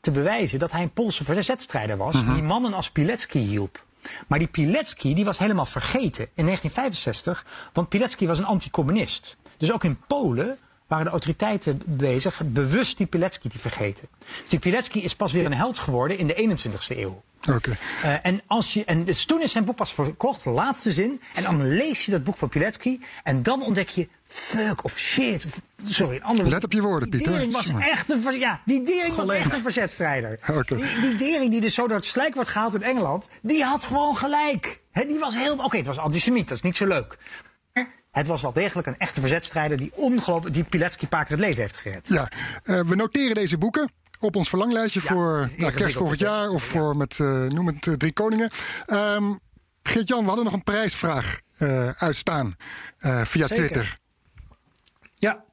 F: te bewijzen dat hij een Poolse verzetstrijder was. Die mannen als Pilecki hielp. Maar die Pilecki die was helemaal vergeten in 1965. Want Pilecki was een anticommunist. Dus ook in Polen waren de autoriteiten bezig bewust die Pilecki te vergeten. Dus die Pilecki is pas weer een held geworden in de 21ste eeuw.
C: Oké.
F: Eh, en, als je, en dus toen is zijn boek pas verkocht, de laatste zin. En dan lees je dat boek van Pilecki. En dan ontdek je, fuck of shit. Sorry, een andere
C: Let op je woorden,
F: die
C: Pieter.
F: Dering was echt een, ja, die Dering was echt een verzetstrijder.
C: Oké.
F: Die, die Dering die dus zo door het slijk wordt gehaald in Engeland, die had gewoon gelijk. Die was heel, oké, het was antisemiet, dat is niet zo leuk. Maar het was wel degelijk een echte verzetstrijder die ongelooflijk, die Pilecki een paar keer het leven heeft gered.
C: Ja, eh, we noteren deze boeken op ons verlanglijstje
F: Ja,
C: voor nou, kerst volgend jaar of voor met, eh, noem het, eh, Drie Koningen. Ehm Geert-Jan, we hadden nog een prijsvraag eh, uitstaan eh, via
D: Zeker.
C: Twitter.
D: Ja,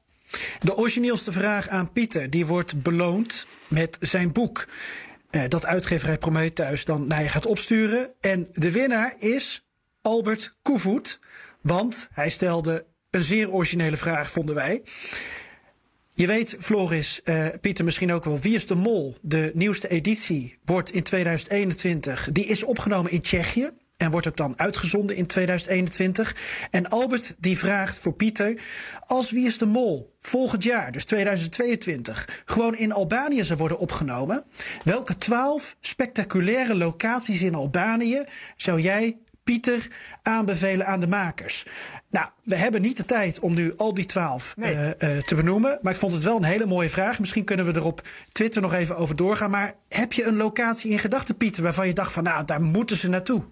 D: de origineelste vraag aan Pieter die wordt beloond met zijn boek. Eh, dat uitgeverij Prometheus dan naar je gaat opsturen. En de winnaar is Albert Koevoet. Want hij stelde een zeer originele vraag, vonden wij. Je weet, Floris, eh, Pieter misschien ook wel, Wie is de Mol? De nieuwste editie wordt in 2021. Die is opgenomen in Tsjechië. En wordt ook dan uitgezonden in 2021. En Albert die vraagt voor Pieter. Als Wie is de Mol volgend jaar, dus 2022, gewoon in Albanië zou worden opgenomen. Welke twaalf spectaculaire locaties in Albanië zou jij Pieter aanbevelen aan de makers. Nou, we hebben niet de tijd om nu al die twaalf
F: Nee.
D: eh, eh, te benoemen. Maar ik vond het wel een hele mooie vraag. Misschien kunnen we er op Twitter nog even over doorgaan. Maar heb je een locatie in gedachten, Pieter, waarvan je dacht van nou, daar moeten ze naartoe?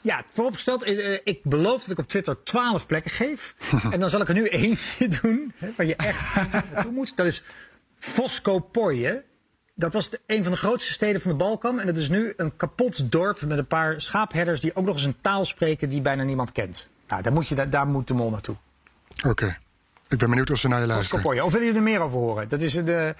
F: Ja, vooropgesteld, eh, ik beloof dat ik op Twitter 12 plekken geef. en dan zal ik er nu eentje doen, hè, waar je echt naartoe moet. Dat is Voskopoje. Dat was de- een van de grootste steden van de Balkan. En dat is nu een kapot dorp met een paar schaapherders... die ook nog eens een taal spreken die bijna niemand kent. Nou, daar moet, je, daar, daar moet de mol naartoe.
C: Oké. Ik ben benieuwd of ze naar je luisteren.
F: Of wil je er meer over horen? Dat is de... de-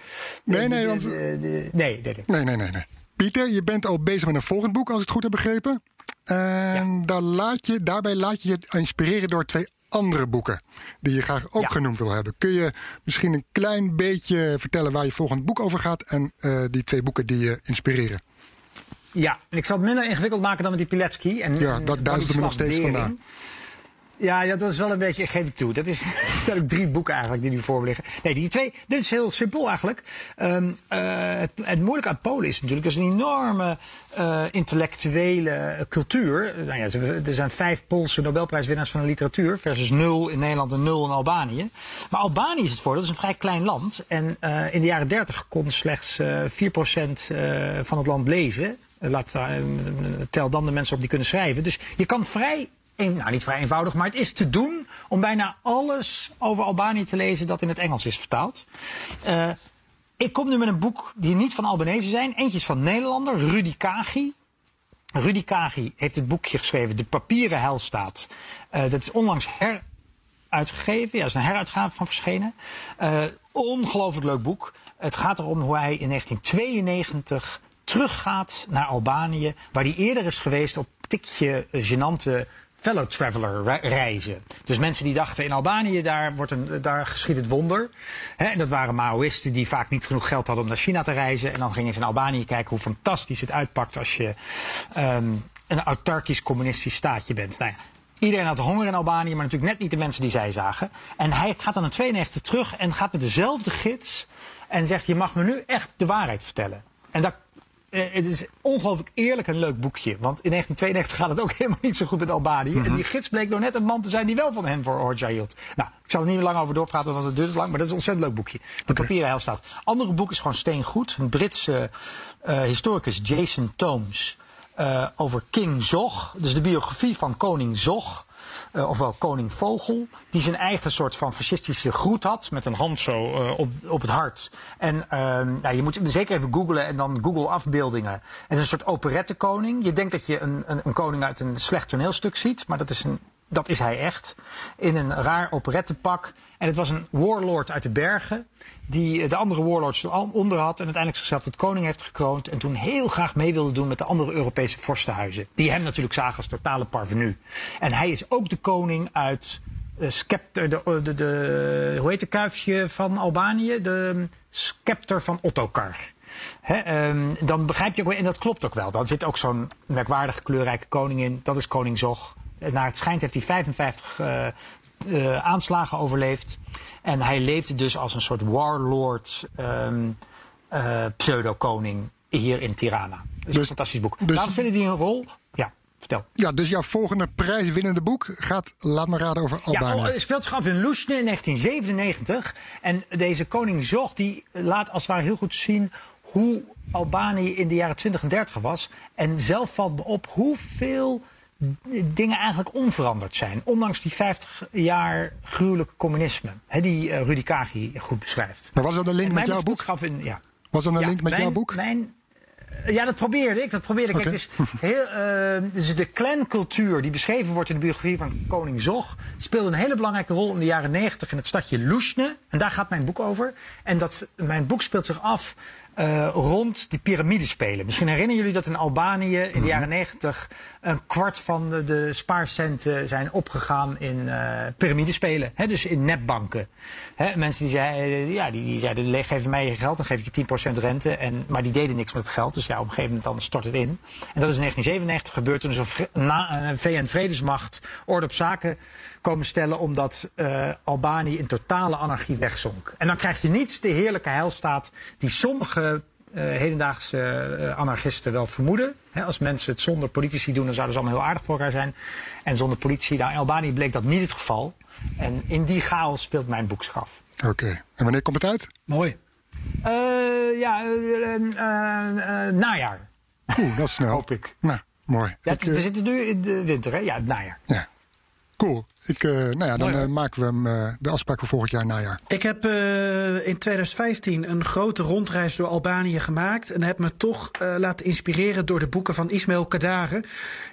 C: Nee, nee,
F: de-
C: want-
F: nee, nee, nee.
C: Nee, nee. Pieter, je bent al bezig met een volgend boek, als ik het goed heb begrepen. En daar laat je, daarbij laat je je inspireren door twee andere boeken. Die je graag ook
F: Ja.
C: genoemd wil hebben. Kun je misschien een klein beetje vertellen waar je volgend boek over gaat. En eh, die twee boeken die je inspireren.
F: Ja, en ik zal het minder ingewikkeld maken dan met die Pilecki. En,
C: Ja, dat- daar is nog steeds vandaan.
F: Ja, ja, dat is wel een beetje, geef ik toe. Dat is, dat zijn ook drie boeken eigenlijk die nu voor me liggen. Nee, die twee, dit is heel simpel eigenlijk. Ehm, eh, het, het moeilijke aan Polen is natuurlijk, er is een enorme eh, intellectuele cultuur. Nou ja, er zijn vijf Poolse Nobelprijswinnaars van de literatuur, versus nul in Nederland en nul in Albanië. Maar Albanië is het voordeel, dat is een vrij klein land. En eh, in de jaren dertig kon slechts eh 4% eh, van het land lezen. Laat, tel dan de mensen op die kunnen schrijven. Dus je kan vrij nou, niet vrij eenvoudig, maar het is te doen om bijna alles over Albanië te lezen dat in het Engels is vertaald. Eh, ik kom nu met een boek die niet van Albanese zijn. Eentje is van Nederlander, Rudy Kagi. Rudy Kagi heeft het boekje geschreven, De Papieren Helstaat. Eh dat is onlangs heruitgegeven. Ja, is een heruitgave van verschenen. Eh, ongelooflijk leuk boek. Het gaat erom hoe hij in 1992 teruggaat naar Albanië. Waar hij eerder is geweest op tikje gênante fellow traveler re- reizen. Dus mensen die dachten in Albanië, daar, wordt een, daar geschiet het wonder. En dat waren Maoïsten die vaak niet genoeg geld hadden om naar China te reizen. En dan gingen ze in Albanië kijken hoe fantastisch het uitpakt als je ehm, een autarkisch communistisch staatje bent. Nou Iedereen had honger in Albanië, maar natuurlijk net niet de mensen die zij zagen. En hij gaat dan in 92 terug en gaat met dezelfde gids en zegt: Je mag me nu echt de waarheid vertellen. En dat, het is ongelooflijk eerlijk en leuk boekje. Want in 1992 gaat het ook helemaal niet zo goed met Albanië. En die gids bleek nog net een man te zijn die wel van hen voor Horja hield. Nou, ik zal er niet lang over doorpraten, want het duurt lang. Maar dat is een ontzettend leuk boekje. De papieren staat. Andere boek is gewoon steengoed. Een Britse eh, historicus, Jason Tomes. eh, over King Zog. Dus de biografie van koning Zog. Eh, ofwel koning Vogel, die zijn eigen soort van fascistische groet had, met een hand zo eh, op, op het hart. En nou, je moet zeker even googlen en dan Google afbeeldingen. Het is een soort operettekoning. Je denkt dat je een, een, een koning uit een slecht toneelstuk ziet, maar dat is, een, dat is hij echt. In een raar operettepak. En het was een warlord uit de bergen, die eh, de andere warlords onder had en uiteindelijk zichzelf tot koning heeft gekroond. En toen heel graag mee wilde doen met de andere Europese vorstenhuizen. Die hem natuurlijk zagen als totale parvenu. En hij is ook de koning uit de scepter, de, de, de, hoe heet de kuifje van Albanië? De scepter van Ottokar. Hè, ehm, dan begrijp je ook wel, en dat klopt ook wel. Dan zit ook zo'n merkwaardige kleurrijke koning in. Dat is koning Zog. En Naar het schijnt heeft hij 55 eh, eh, aanslagen overleefd. En hij leefde dus als een soort warlord, ehm, eh, pseudo-koning hier in Tirana. Dat is
C: Dus-
F: een fantastisch boek.
C: dus-
F: Waarom vinden die een rol? Ja, vertel.
C: Ja, dus jouw volgende prijswinnende boek gaat, laat me raden, over Albanië.
F: Ja, oh, het speelt zich af in Lusne in 1997. En deze koning Zog die laat als het ware heel goed zien hoe Albanië in de jaren 20 en 30 was. En zelf valt me op hoeveel dingen eigenlijk onveranderd zijn. Ondanks die 50 jaar gruwelijk communisme. Hè, die eh, Rudy Kagi goed beschrijft.
C: maar was dat een link met jouw boek?
F: In, ja.
C: Was dat een
F: Ja,
C: link met
F: mijn-
C: jouw boek?
F: Mijn, eh, ja, dat probeerde ik. Dat probeerde ik. Kijk, het is heel, eh, dus de clancultuur die beschreven wordt in de biografie van koning Zog... speelde een hele belangrijke rol in de jaren 90 in het stadje Lusne. En daar gaat mijn boek over. En dat, mijn boek speelt zich af eh, rond die piramidespelen. Misschien herinneren jullie dat in Albanië in de jaren 90... een kwart van de, de spaarcenten zijn opgegaan in eh piramidespelen. Hè, dus in nepbanken. Hè, mensen die zeiden, ja, die, die zeiden, "Le- geef mij je geld, dan geef ik je 10% rente. En, maar die deden niks met het geld, dus ja, op een gegeven moment dan stort het in. En dat is in 1997 gebeurd toen er zo'n een VN-vredesmacht orde op zaken komen stellen... omdat eh, Albanië in totale anarchie wegzonk. En dan krijg je niet de heerlijke heilstaat die sommige eh, hedendaagse eh, anarchisten wel vermoeden. Hè, als mensen het zonder politici doen, dan zouden ze allemaal heel aardig voor elkaar zijn. En zonder politici, nou in Albanië bleek dat niet het geval. En in die chaos speelt mijn boek zich af.
C: Oké. En wanneer komt het uit?
D: Mooi.
F: Eh, ja, eh, eh, eh, najaar.
C: Oeh, dat is snel.
F: Hoop ik.
C: Nou, mooi.
F: Ja,
C: Ik,
F: het- we zitten nu in de winter, hè? Ja, het najaar.
C: ja. Cool. Ik, eh, nou ja, dan eh, maken we hem, eh, de afspraak voor volgend jaar najaar.
D: Ik heb eh, in 2015 een grote rondreis door Albanië gemaakt. En heb me toch eh, laten inspireren door de boeken van Ismail Kadare.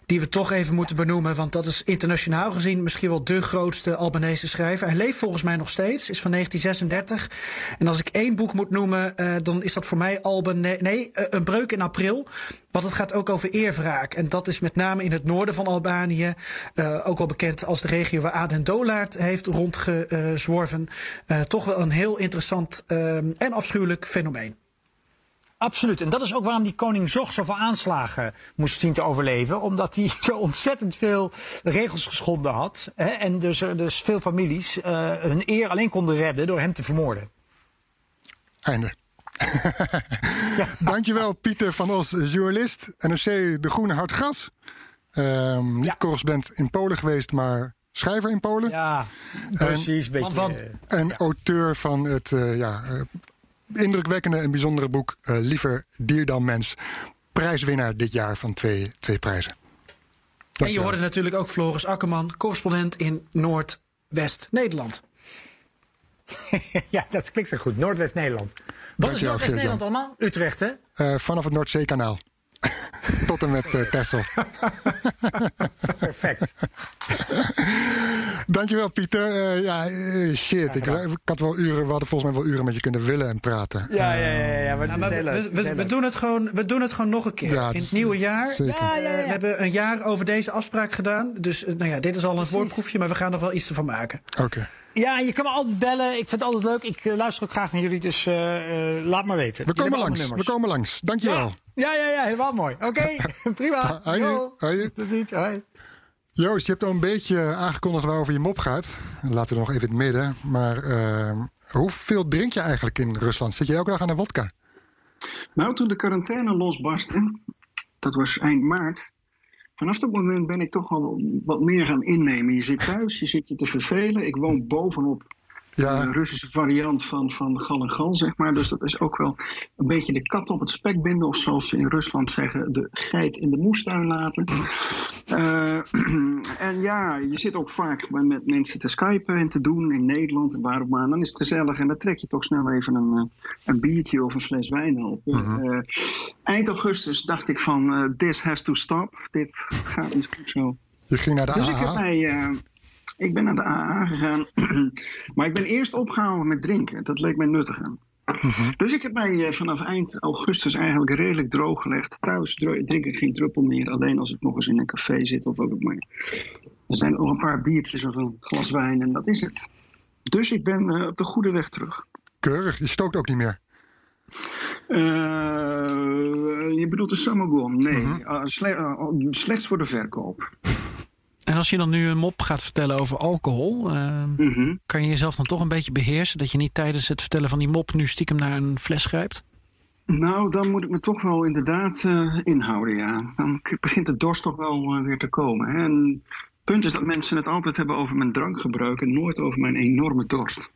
D: Die we toch even moeten benoemen. Want dat is internationaal gezien misschien wel de grootste Albanese schrijver. Hij leeft volgens mij nog steeds. Is van 1936. En als ik één boek moet noemen, eh, dan is dat voor mij Alban. Nee, Een breuk in april. Want het gaat ook over eerwraak. En dat is met name in het noorden van Albanië. eh, ook wel bekend als de regio waar Aden Dolaert heeft rondgezworven. Eh, toch wel een heel interessant eh, en afschuwelijk fenomeen.
F: Absoluut. En dat is ook waarom die koning Zog zoveel aanslagen moest zien te overleven. Omdat hij zo ontzettend veel regels geschonden had. Hè, en dus, er dus veel families eh, hun eer alleen konden redden door hem te vermoorden.
C: Einde. Dankjewel, Pieter van Os, journalist. NOC De Groene Houdt Gras. Ehm, niet
F: Ja.
C: correspondent in Polen geweest, maar schrijver in Polen.
F: Ja, precies. Beetje,
D: man van-
F: eh,
C: En auteur van het eh, ja, eh, indrukwekkende en bijzondere boek eh, Liever dier dan mens. Prijswinnaar dit jaar van twee, twee prijzen.
D: En je hoorde natuurlijk ook Floris Akkerman, correspondent in Noordwest-Nederland.
F: ja, dat klinkt zo goed. Noordwest-Nederland. Wat is Noordwest-Nederland allemaal? Utrecht, hè?
C: Eh, vanaf het Noordzeekanaal. tot en met uh, Texel.
F: Perfect.
C: Dankjewel, Pieter. Uh, ja, uh, shit. Ik, ik, had wel uren, we hadden volgens mij wel uren met je kunnen willen en praten.
F: Ja, ja, ja. ja maar,
D: nou, maar we, we, we, doen het gewoon, we doen het gewoon nog een keer. Ja, In het nieuwe jaar.
C: Zeker.
D: Ja, ja, we hebben een jaar over deze afspraak gedaan. Dus nou ja, dit is al een voorproefje, maar we gaan nog wel iets ervan maken.
C: Oké. Okay.
F: Ja, je kan me altijd bellen. Ik vind het altijd leuk. Ik uh, luister ook graag naar jullie, dus uh, uh, laat maar weten.
C: We komen langs. We komen langs. Dankjewel.
F: Ja, ja, ja, ja helemaal mooi. Oké, okay. prima.
C: Hoi.
F: Tot ziens. Hoi.
C: Joost, je hebt al een beetje aangekondigd waarover je mop gaat. Laten we nog even in het midden. Maar hoeveel drink je eigenlijk in Rusland? Zit je elke dag aan de wodka?
G: Nou, toen de quarantaine losbarstte, dat was eind maart, Vanaf dat moment ben ik toch wel wat meer gaan innemen. Je zit thuis, je zit je te vervelen. Ik woon bovenop ja. de Russische variant van, van gal en gal, zeg maar. Dus dat is ook wel een beetje de kat op het spek binden. Of zoals ze in Rusland zeggen, de geit in de moestuin laten. Uh, en ja, je zit ook vaak met mensen te skypen en te doen in Nederland en waarom maar. Dan is het gezellig en dan trek je toch snel even een, eh, een biertje of een fles wijn op. Uh-huh. Uh, eind augustus dacht ik van, this has to stop. Dit gaat niet goed zo.
C: Je ging naar de
G: dus ik heb mij... Ik ben naar de AA gegaan. maar ik ben eerst opgehouden met drinken. Dat leek mij nuttiger. Uh Dus ik heb mij eh, vanaf eind augustus eigenlijk redelijk droog gelegd. Thuis drink ik geen druppel meer. Alleen als ik nog eens in een café zit of ook maar. Er zijn nog een paar biertjes of een glas wijn en dat is het. Dus ik ben uh, op de goede weg terug.
C: Keurig. Je stookt ook niet meer?
G: Uh, je bedoelt de Samagon? Nee. -huh. sle slechts voor de verkoop.
H: En als je dan nu een mop gaat vertellen over alcohol, uh, mm-hmm. kan je jezelf dan toch een beetje beheersen? Dat je niet tijdens het vertellen van die mop nu stiekem naar een fles grijpt?
G: Nou, dan moet ik me toch wel inderdaad uh, inhouden, ja. Dan begint de dorst toch wel uh, weer te komen. Hè? En het punt is dat mensen het altijd hebben over mijn drankgebruik en nooit over mijn enorme dorst.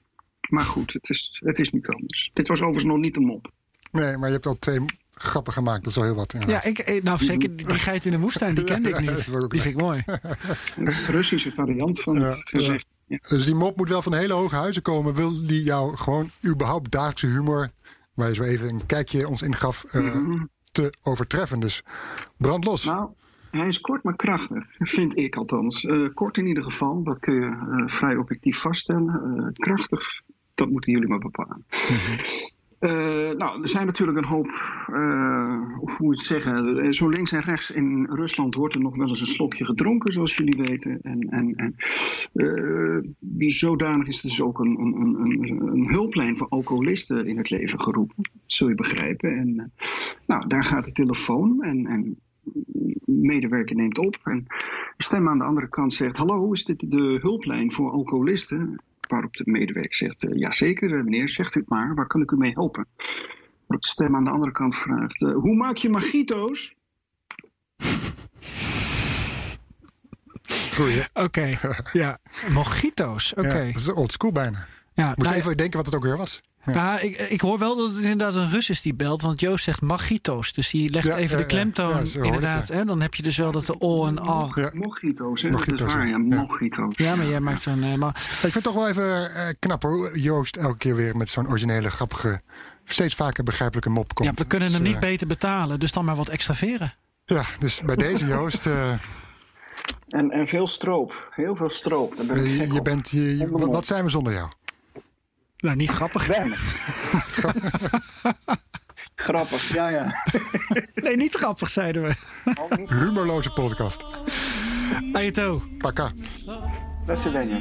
G: Maar goed, het is, het is niet anders. Dit was overigens nog niet een mop.
C: Nee, maar je hebt al twee grappen gemaakt. Dat is wel heel wat.
H: Ja, ik, eh, nou zeker die geit in de woestijn, die kende ik niet. die vind ik mooi.
G: Een Russische variant van het gezicht. Ja.
C: Dus die mop moet wel van hele hoge huizen komen. Wil die jou gewoon überhaupt dagelijkse humor, waar je zo even een kijkje ons in gaf, uh, te overtreffen? Dus brand los.
G: Nou, hij is kort maar krachtig, vind ik althans. Uh, kort in ieder geval, dat kun je uh, vrij objectief vaststellen. krachtig, dat moeten jullie maar bepalen. Mm -hmm. Uh, nou, er zijn natuurlijk een hoop, uh, hoe moet je het zeggen, eh, zo links en rechts in Rusland wordt er nog wel eens een slokje gedronken, zoals jullie weten. En, en, en zodanig is dus ook een, een, een, een, hulplijn voor alcoholisten in het leven geroepen, dat zul je begrijpen. En nou, daar gaat de telefoon en, en medewerker neemt op en de stem aan de andere kant zegt, hallo, is dit de hulplijn voor alcoholisten? Waarop de medewerker zegt, uh, ja zeker eh, meneer, zegt u het maar, waar kan ik u mee helpen? Waarop de stem aan de andere kant vraagt, uh, hoe maak je magito's?
C: Goeie.
H: Oké, okay. ja. Mojito's, oké. Okay.
C: Ja, dat is old school bijna. Ja, Moet nou, even denken wat het ook weer was.
H: Ja. Nou, ik, ik hoor wel dat het inderdaad een Rus is die belt. Want Joost zegt magito's. Dus die legt ja, even de klemtoon. Ja, inderdaad. Hè? Dan heb je dus wel dat de O en A.
G: Ja. Mojito's, hè? Mojito's, dat is waar, ja. Mojito's.
H: Ja, maar jij maakt een... Uh, maar...
C: Ik vind het toch wel even uh, knap hoor. Joost elke keer weer met zo'n originele, grappige... steeds vaker begrijpelijke mop komt.
H: Ja, we kunnen dus, hem niet uh, beter betalen. Dus dan maar wat extraveren.
C: Ja, dus bij deze Joost...
G: en, en veel stroop. Heel veel stroop. Ben
C: je, je bent, je, je, wat zijn we zonder jou?
H: Nou, niet grappig.
G: grappig, ja, ja.
H: nee, niet grappig, zeiden we.
C: Humorloze podcast.
H: Ajeto.
C: Paka.
G: До свидания.